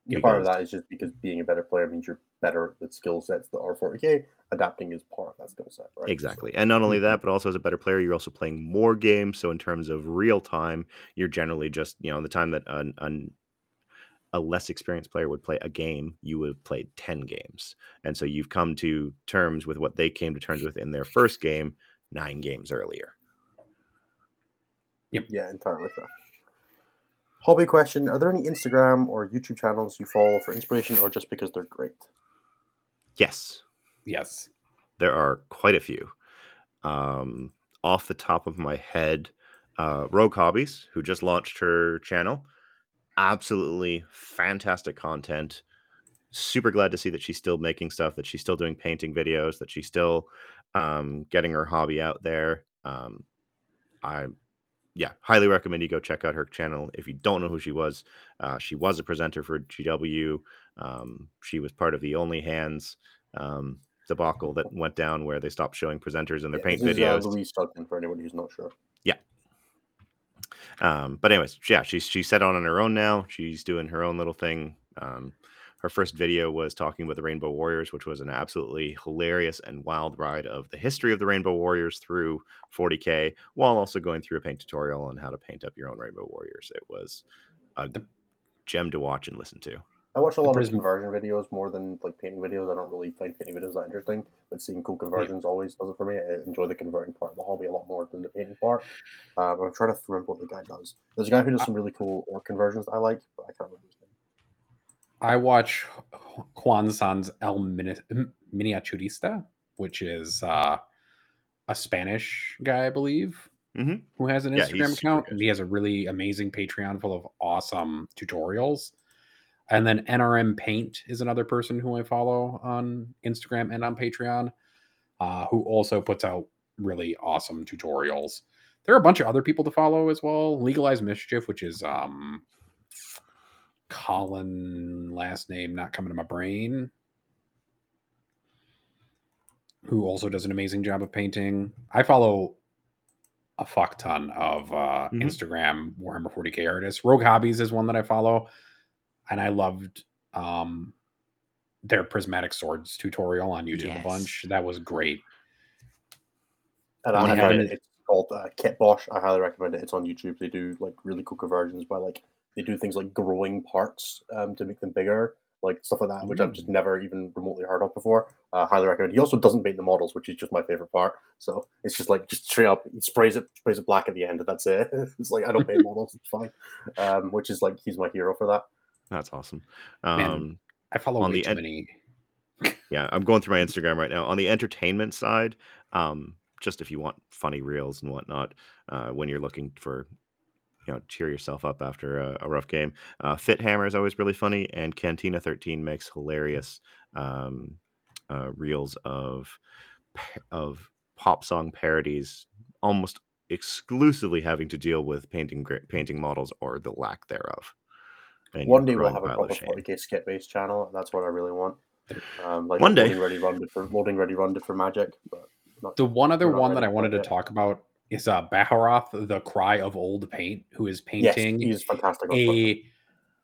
Yeah, part of that is just because being a better player means you're better at skill sets that are 40k. Adapting is part of that skill set, right? Exactly. And not only that, but also as a better player, you're also playing more games. So in terms of real time, you're generally just, you know, the time that an, an, a less experienced player would play a game, you would have played 10 games. And so you've come to terms with what they came to terms with in their first game nine games earlier. Yep. Yeah, entirely fair. Hobby question: Are there any Instagram or YouTube channels you follow for inspiration, or just because they're great? Yes, Yes. there are quite a few. Um, off the top of my head, uh, Rogue Hobbies, who just launched her channel, absolutely fantastic content. Super glad to see that she's still making stuff, that she's still doing painting videos, that she's still um, getting her hobby out there. Um, I, yeah, highly recommend you go check out her channel. If you don't know who she was, uh, she was a presenter for GW. Um, she was part of the Only Hands um, debacle that went down where they stopped showing presenters in their Yeah, paint this is, videos. Uh, Louise Sugden, for anybody who's not sure. Um, but anyways, yeah, she's she's set on on her own now. She's doing her own little thing. Um, her first video was talking about the Rainbow Warriors, which was an absolutely hilarious and wild ride of the history of the Rainbow Warriors through 40k, while also going through a paint tutorial on how to paint up your own Rainbow Warriors. It was a gem to watch and listen to. I watch a lot Prism- of conversion videos more than like painting videos. I don't really find painting videos that interesting, but seeing cool conversions always does it for me. I enjoy the converting part of the hobby a lot more than the painting part. Um, I'm trying to remember what the guy does. There's a guy who does some really cool orc conversions that I like, but I can't remember his name. I watch Juan San's El Mini- Miniaturista, which is uh, a Spanish guy, I believe, Mhm. who has an Yeah, Instagram account. And he has a really amazing Patreon full of awesome tutorials. And then NRM Paint is another person who I follow on Instagram and on Patreon, uh, who also puts out really awesome tutorials. There are a bunch of other people to follow as well. Legalize Mischief, which is um, Colin last name not coming to my brain. Who also does an amazing job of painting. I follow a fuck ton of uh, Mhm. Instagram Warhammer 40k artists. Rogue Hobbies is one that I follow, and I loved um, their prismatic swords tutorial on YouTube a bunch. That was great. And I of highly, my- it's called uh, Kit Bosch. I highly recommend it. It's on YouTube. They do like really cool conversions by like they do things like growing parts um, to make them bigger, like stuff like that, which I've just never even remotely heard of before. Uh, highly recommend. He also doesn't paint the models, which is just my favorite part. So it's just like just straight up, he sprays it, sprays it black at the end, and that's it. it's like I don't paint models, it's fine. Um, which is like he's my hero for that. That's awesome. Man. Um, I follow On the too ed- many. yeah, I'm going through my Instagram right now. On the entertainment side, um, just if you want funny reels and whatnot, uh, when you're looking for, you know, cheer yourself up after a, a rough game. Uh, Fit Hammer is always really funny, and Cantina 13 makes hilarious um, uh, reels of of pop song parodies, almost exclusively having to deal with painting painting models or the lack thereof. And One day we'll have a pile of proper shame. 40k skit based channel. That's what I really want. Um, like One day. loading ready run for loading ready run for Magic, but not The one other one that I wanted to yet. talk about is uh, Baharroth, the Cry of Old Paint, who is painting yes, painting he's fantastic. on a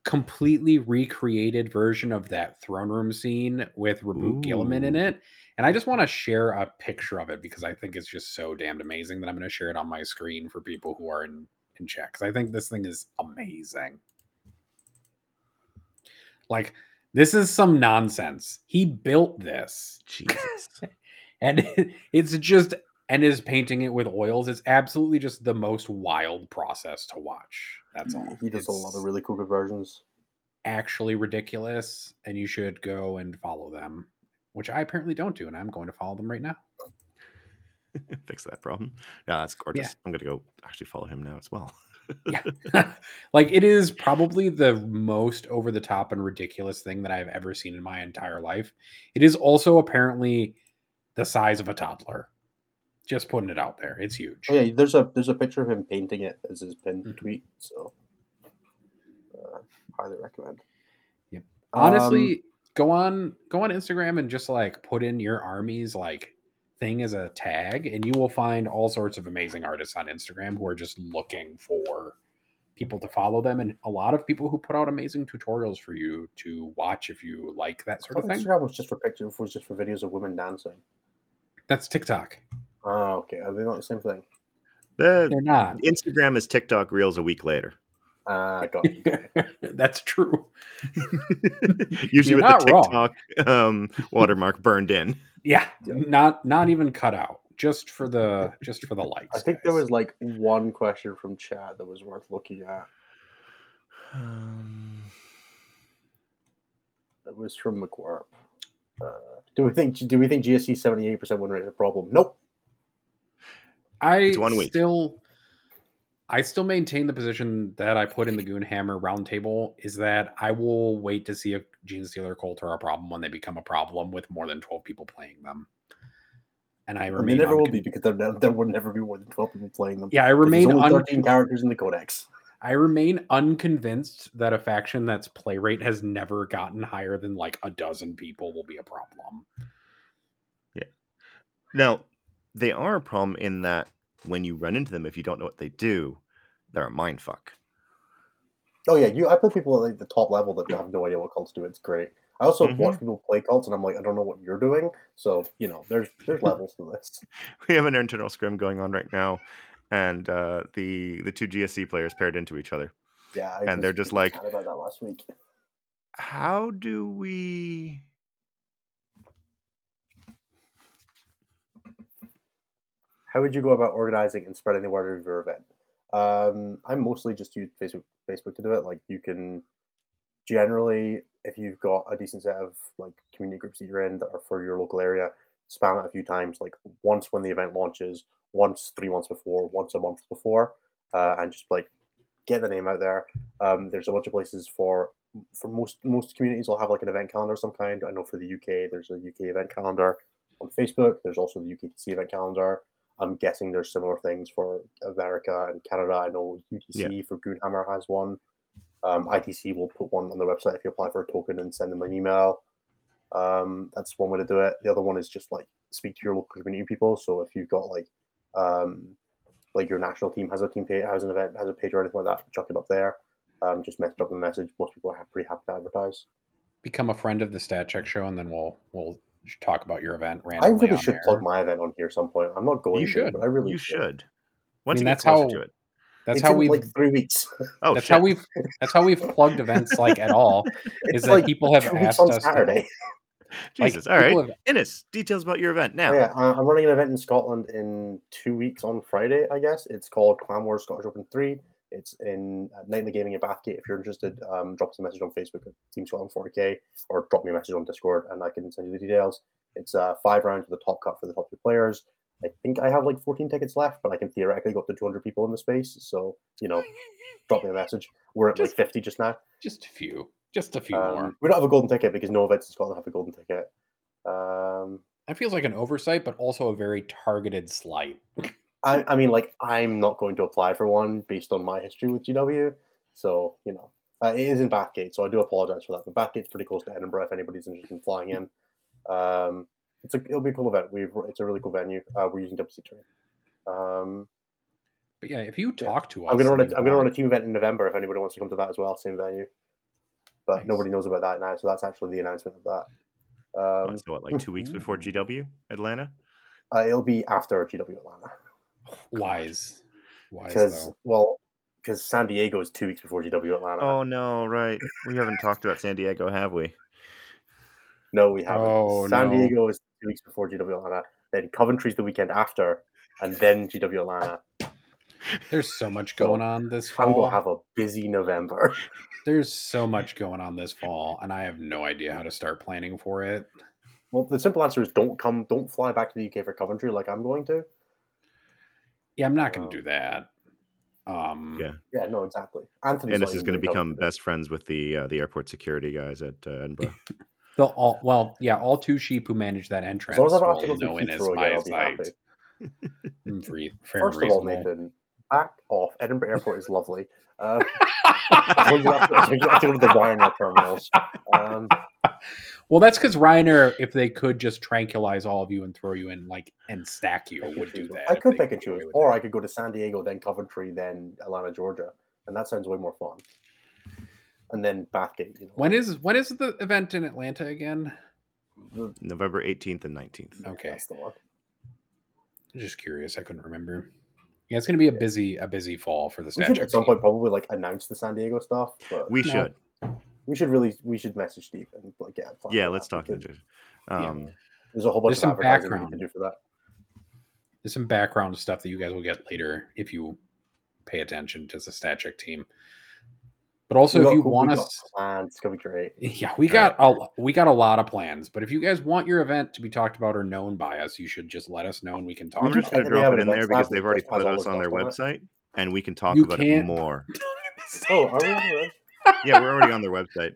completely recreated version of that throne room scene with Roboute Guilliman in it. And I just want to share a picture of it because I think it's just so damned amazing that I'm going to share it on my screen for people who are in, in chat. Because I think this thing is amazing. Like, this is some nonsense. He built this Jesus. and it's just and is painting it with oils it's absolutely just the most wild process to watch that's all He does a lot of really cool conversions. actually ridiculous and you should go and follow them which i apparently don't do and i'm going to follow them right now Fix that problem. Yeah, that's gorgeous. I'm gonna go actually follow him now as well. Yeah like it is probably the most over the top and ridiculous thing that i've ever seen in my entire life it is also apparently the size of a toddler just putting it out there it's huge Oh yeah, there's a there's a picture of him painting it as his pinned Mhm. tweet. So uh, highly recommend. Yep. Um, honestly go on go on instagram and just like put in your army's like thing as a tag and you will find all sorts of amazing artists on instagram who are just looking for people to follow them and a lot of people who put out amazing tutorials for you to watch if you like that sort oh, of thing. Instagram was just for pictures, was just for videos of women dancing. That's TikTok. Oh, okay. Are they not the same thing? The They're not. Instagram is TikTok Reels a week later. Ah, got. That's true. Usually You're with not the wrong. TikTok um, watermark burned in. Yeah, Yeah. not not even cut out, just for the just for the likes. I think there was like one question from chat that was worth looking at. Um, It was from McWarp. Uh, do we think do we think GSC seventy eight percent win rate is a problem? Nope. I It's one week. still I still maintain the position that I put in the Goonhammer roundtable is that I will wait to see if Genestealer Cult are a problem when they become a problem with more than 12 people playing them. And I And they remain never will be because there, ne- there would never be more than twelve people playing them. Yeah, I remain only un- thirteen characters in the codex. I remain unconvinced that a faction that's play rate has never gotten higher than like a dozen people will be a problem. Yeah. Now, they are a problem in that when you run into them, if you don't know what they do, they're a mind fuck. Oh yeah, you. I play people at like the top level that have no idea what cults do. It's great. I also Mhm. watch people play cults, and I'm like, I don't know what you're doing. So you know, there's there's levels to this. We have an internal scrim going on right now, and uh, the the two GSC players paired into each other. Yeah, I And they're just like- about that last week. How do we? How would you go about organizing and spreading the word of your event? Um, I mostly just use Facebook Facebook to do it. Like you can generally, if you've got a decent set of like community groups that you're in that are for your local area, spam it a few times. Like once when the event launches, once three months before, once a month before, uh, and just like get the name out there. Um, there's a bunch of places for for most most communities will have like an event calendar of some kind. I know for the UK, there's a UK event calendar on Facebook. There's also the UKTC event calendar. I'm guessing there's similar things for America and Canada. I know UTC for Goonhammer has one. Um, ITC will put one on the website if you apply for a token and send them an email. Um, that's one way to do it. The other one is just like speak to your local community people. So if you've got like um, like your national team has a team page, has an event, has a page or anything like that, chuck it up there. Um, just mess up the message. Most people are pretty happy to advertise. Become a friend of the Stat Check Show, and then we'll we'll talk about your event I really should there. plug my event on here some point. I'm not going You to, should. but I really You should. Once mean, you get that's closer how- to it. That's It's how in, we. like three weeks. Oh, that's shit. how we've. That's how we've plugged events like at all. it's Is that like people have two weeks asked on us to- Saturday. like, Jesus. All right. people have- Innes, details about your event now. Oh, yeah, I- I'm running an event in Scotland in two weeks on Friday, I guess. It's called Clan Wars Scottish Open 3. It's in uh, Nightly Gaming in Bathgate. If you're interested, um, drop us a message on Facebook at Team Scotland 40k or drop me a message on Discord and I can send you the details. It's uh, five rounds with a top cut for the top two players. I think I have like 14 tickets left, but I can theoretically go up to 200 people in the space. So, you know, drop me a message. We're at like 50 just now. just a few, just a few more. Um, we don't have a golden ticket because no events in Scotland have a golden ticket. Um, That feels like an oversight, but also a very targeted slight. I, I mean, like, I'm not going to apply for one based on my history with GW. So, you know, uh, it is in Bathgate, so I do apologize for that. But Bathgate's pretty close to Edinburgh if anybody's interested in flying in. Um, it's a, it'll be a cool event. We've, it's a really cool venue. Uh, we're using WC Train. Um, But yeah, if you talk to us, I'm gonna run a, and I'm gonna run a team event in November if anybody wants to come to that as well, same venue. But Nice. nobody knows about that now, so that's actually the announcement of that. What, Um, so what, like two weeks before GW Atlanta? uh, it'll be after GW Atlanta wise, wise because though. well, because San Diego is two weeks before GW Atlanta. Oh no, right. We haven't talked about San Diego, have we? No, we haven't. Oh, San no. Diego is two weeks before GW Atlanta. Then Coventry's the weekend after, and then GW Atlanta. There's so much going on this I'm fall. gonna have a busy November. There's so much going on this fall, and I have no idea how to start planning for it. well, the simple answer is don't come, don't fly back to the UK for Coventry like I'm going to. Yeah, I'm not going Um, to do that. Um, Yeah. Yeah, no, exactly. Anthony's and this is going to become Coventry. best friends with the uh, the airport security guys at uh, Edinburgh. they'll all well, yeah, all two sheep who manage that entrance As long as I don't to will go through know in his Heathrow again, I'll be sight. Mm, free- First and of all. Nathan, back off. Edinburgh Airport is lovely. Uh, as long as you have to- as long as you have to go to the Ryanair terminals. Um, Well, that's because Ryanair, if they could just tranquilize all of you and throw you in like and stack you, I could would do that. I could they pick and choose, or it. I could go to San Diego, then Coventry, then Atlanta, Georgia. and that sounds way more fun. And then Bathgate. You know, When is when is the event in Atlanta again? November 18th and 19th. Okay. that's the one. Just curious, I couldn't remember. Yeah, it's gonna be a busy a busy fall for the We should at some point probably like announce the San Diego stuff. But We No. should. We should really we should message Steve and like get. a Yeah, let's talk to because Ninja. Um, There's a whole bunch There's of some advertising we background. can do for that. There's some background stuff that you guys will get later if you pay attention to the stat check team. But also, We if you want got us, plans, it's gonna be great. yeah, we got a we got a lot of plans. But if you guys want your event to be talked about or known by us, you should just let us know and we can talk. I'm just going to technically drop it in there because they've already put all us on their stuff it. website and we can talk You about it can't- more. Oh, are we on the road? Yeah, we're already on their website.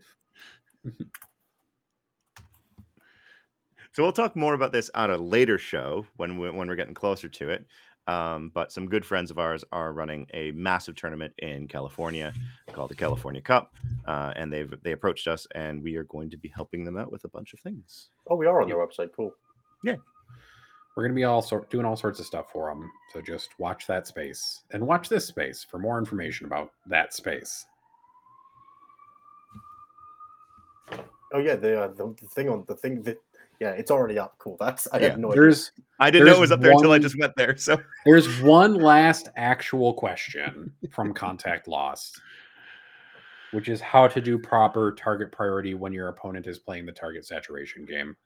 So we'll talk more about this on a later show when we, when we're getting closer to it. Um, but some good friends of ours are running a massive tournament in California called the California Cup, uh, and they've they approached us, and we are going to be helping them out with a bunch of things. Oh, we are on their website. Cool. Yeah, we're gonna be all sort doing all sorts of stuff for them. So just watch that space and watch this space for more information about that space. Oh yeah, the, uh, the the thing on the thing that yeah, it's already up. Cool. That's I Yeah. had no idea. I didn't know it was up there until I just went there. So There's one last actual question from Contact Lost, which is how to do proper target priority when your opponent is playing the target saturation game.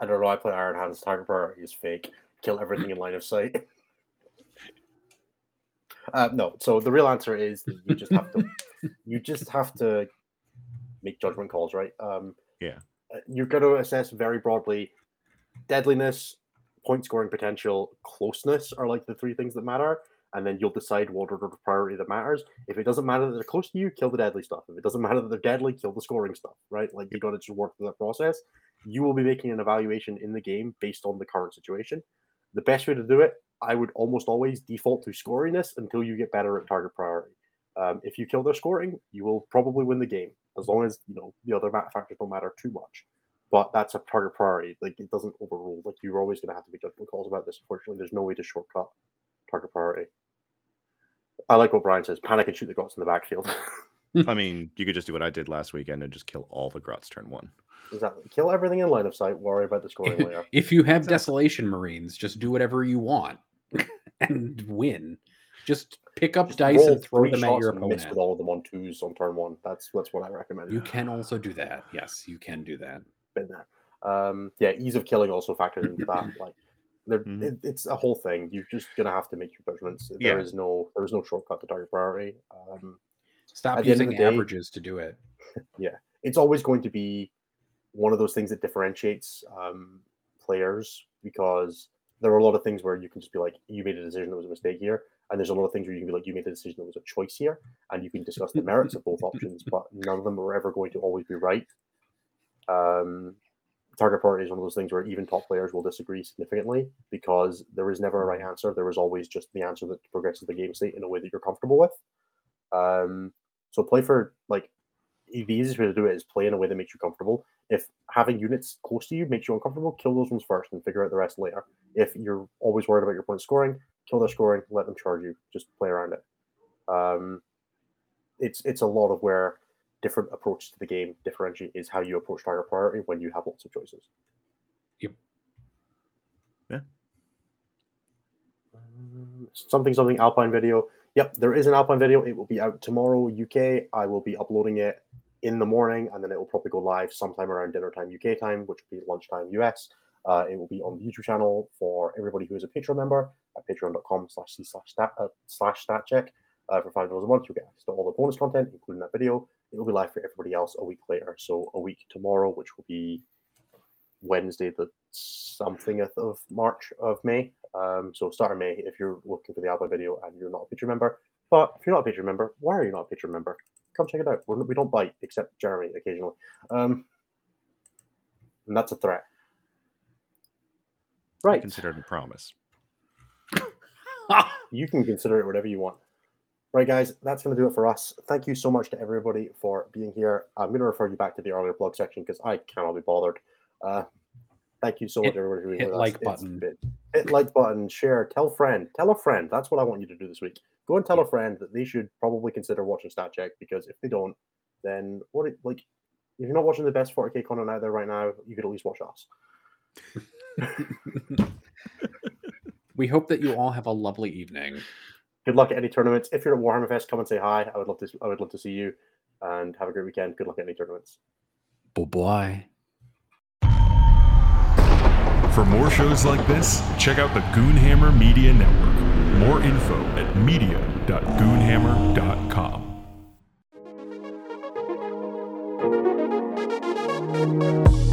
I don't know. I play Iron Hands. Target priority is fake. Kill everything in line of sight. Uh, no. So the real answer is you just have to. you just have to make judgment calls, right? Um, Yeah. uh, You're going to assess very broadly deadliness, point scoring potential, closeness are like the three things that matter. And then you'll decide what order of priority that matters. If it doesn't matter that they're close to you, kill the deadly stuff. If it doesn't matter that they're deadly, kill the scoring stuff, right? Like you've got to just work through that process. You will be making an evaluation in the game based on the current situation. The best way to do it, I would almost always default to scoriness until you get better at target priority. Um, if you kill their scoring, you will probably win the game as long as you know the other ma- factors don't matter too much. But that's a target priority. Like it doesn't overrule. Like you're always going to have to make judgment calls about this. Unfortunately, there's no way to shortcut target priority. I like what Brian says: panic and shoot the grots in the backfield. I mean, you could just do what I did last weekend and just kill all the grots turn one. exactly. Kill everything in line of sight. Worry about the scoring later. If you have Exactly. Desolation Marines, just do whatever you want and win. Just pick up Just dice and throw them at your opponent. with all of them on twos on turn one. That's that's what I recommend. You can also do that. Yes, you can do that. been there. Um, yeah, ease of killing also factors into that. Like, there, Mhm. it, it's a whole thing. You're just gonna have to make your judgments. There Yeah. is no there is no shortcut to target priority. Um, Stop At the end of using the day- averages to do it. Yeah, it's always going to be one of those things that differentiates um, players because there are a lot of things where you can just be like, you made a decision that was a mistake here, and there's a lot of things where you can be like, you made a decision that was a choice here, and you can discuss the merits of both options, but none of them are ever going to always be right. Um, target priority is one of those things where even top players will disagree significantly because there is never a right answer. There is always just the answer that progresses the game state in a way that you're comfortable with. Um, so play for like the easiest way to do it is play in a way that makes you comfortable. If having units close to you makes you uncomfortable, kill those ones first and figure out the rest later. If you're always worried about your point scoring, kill their scoring, let them charge you. Just play around it. Um, it's it's a lot of where different approaches to the game differentiate is how you approach target priority when you have lots of choices. Yep. Yeah. Um, something something Alpine video. Yep, there is an Alpine video. It will be out tomorrow UK. I will be uploading it in the morning, and then it will probably go live sometime around dinner time UK time, which will be lunchtime US. Uh, it will be on the YouTube channel for everybody who is a Patreon member at patreon.com slash c slash stat uh, slash stat check. Uh, for five dollars a month, you'll get access to all the bonus content, including that video. It will be live for everybody else a week later. So a week tomorrow, which will be Wednesday, the somethingth of March of May. Um, so start of May if you're looking for the Alpha video and you're not a Patreon member. But if you're not a Patreon member, why are you not a Patreon member? Come check it out. We're, we don't bite except Jeremy occasionally. Um, and that's a threat. Right. consider it a promise. you can consider it whatever you want. Right, guys, that's going to do it for us. Thank you so much to everybody for being here. I'm going to refer you back to the earlier blog section because I cannot be bothered. Uh, thank you so much, Hit- everybody. hit with us. like button. been- hit like button, share, tell friend, tell a friend. That's what I want you to do this week. Go and tell a friend that they should probably consider watching Stat Check because if they don't, then what it, like if you're not watching the best 40k content out there right now, you could at least watch us. We hope that you all have a lovely evening. Good luck at any tournaments. If you're at Warhammer Fest, come and say hi. I would love to. I would love to see you, and have a great weekend. Good luck at any tournaments. Bye bye. For more shows like this, check out the Goonhammer Media Network. More info at media.goonhammer.com.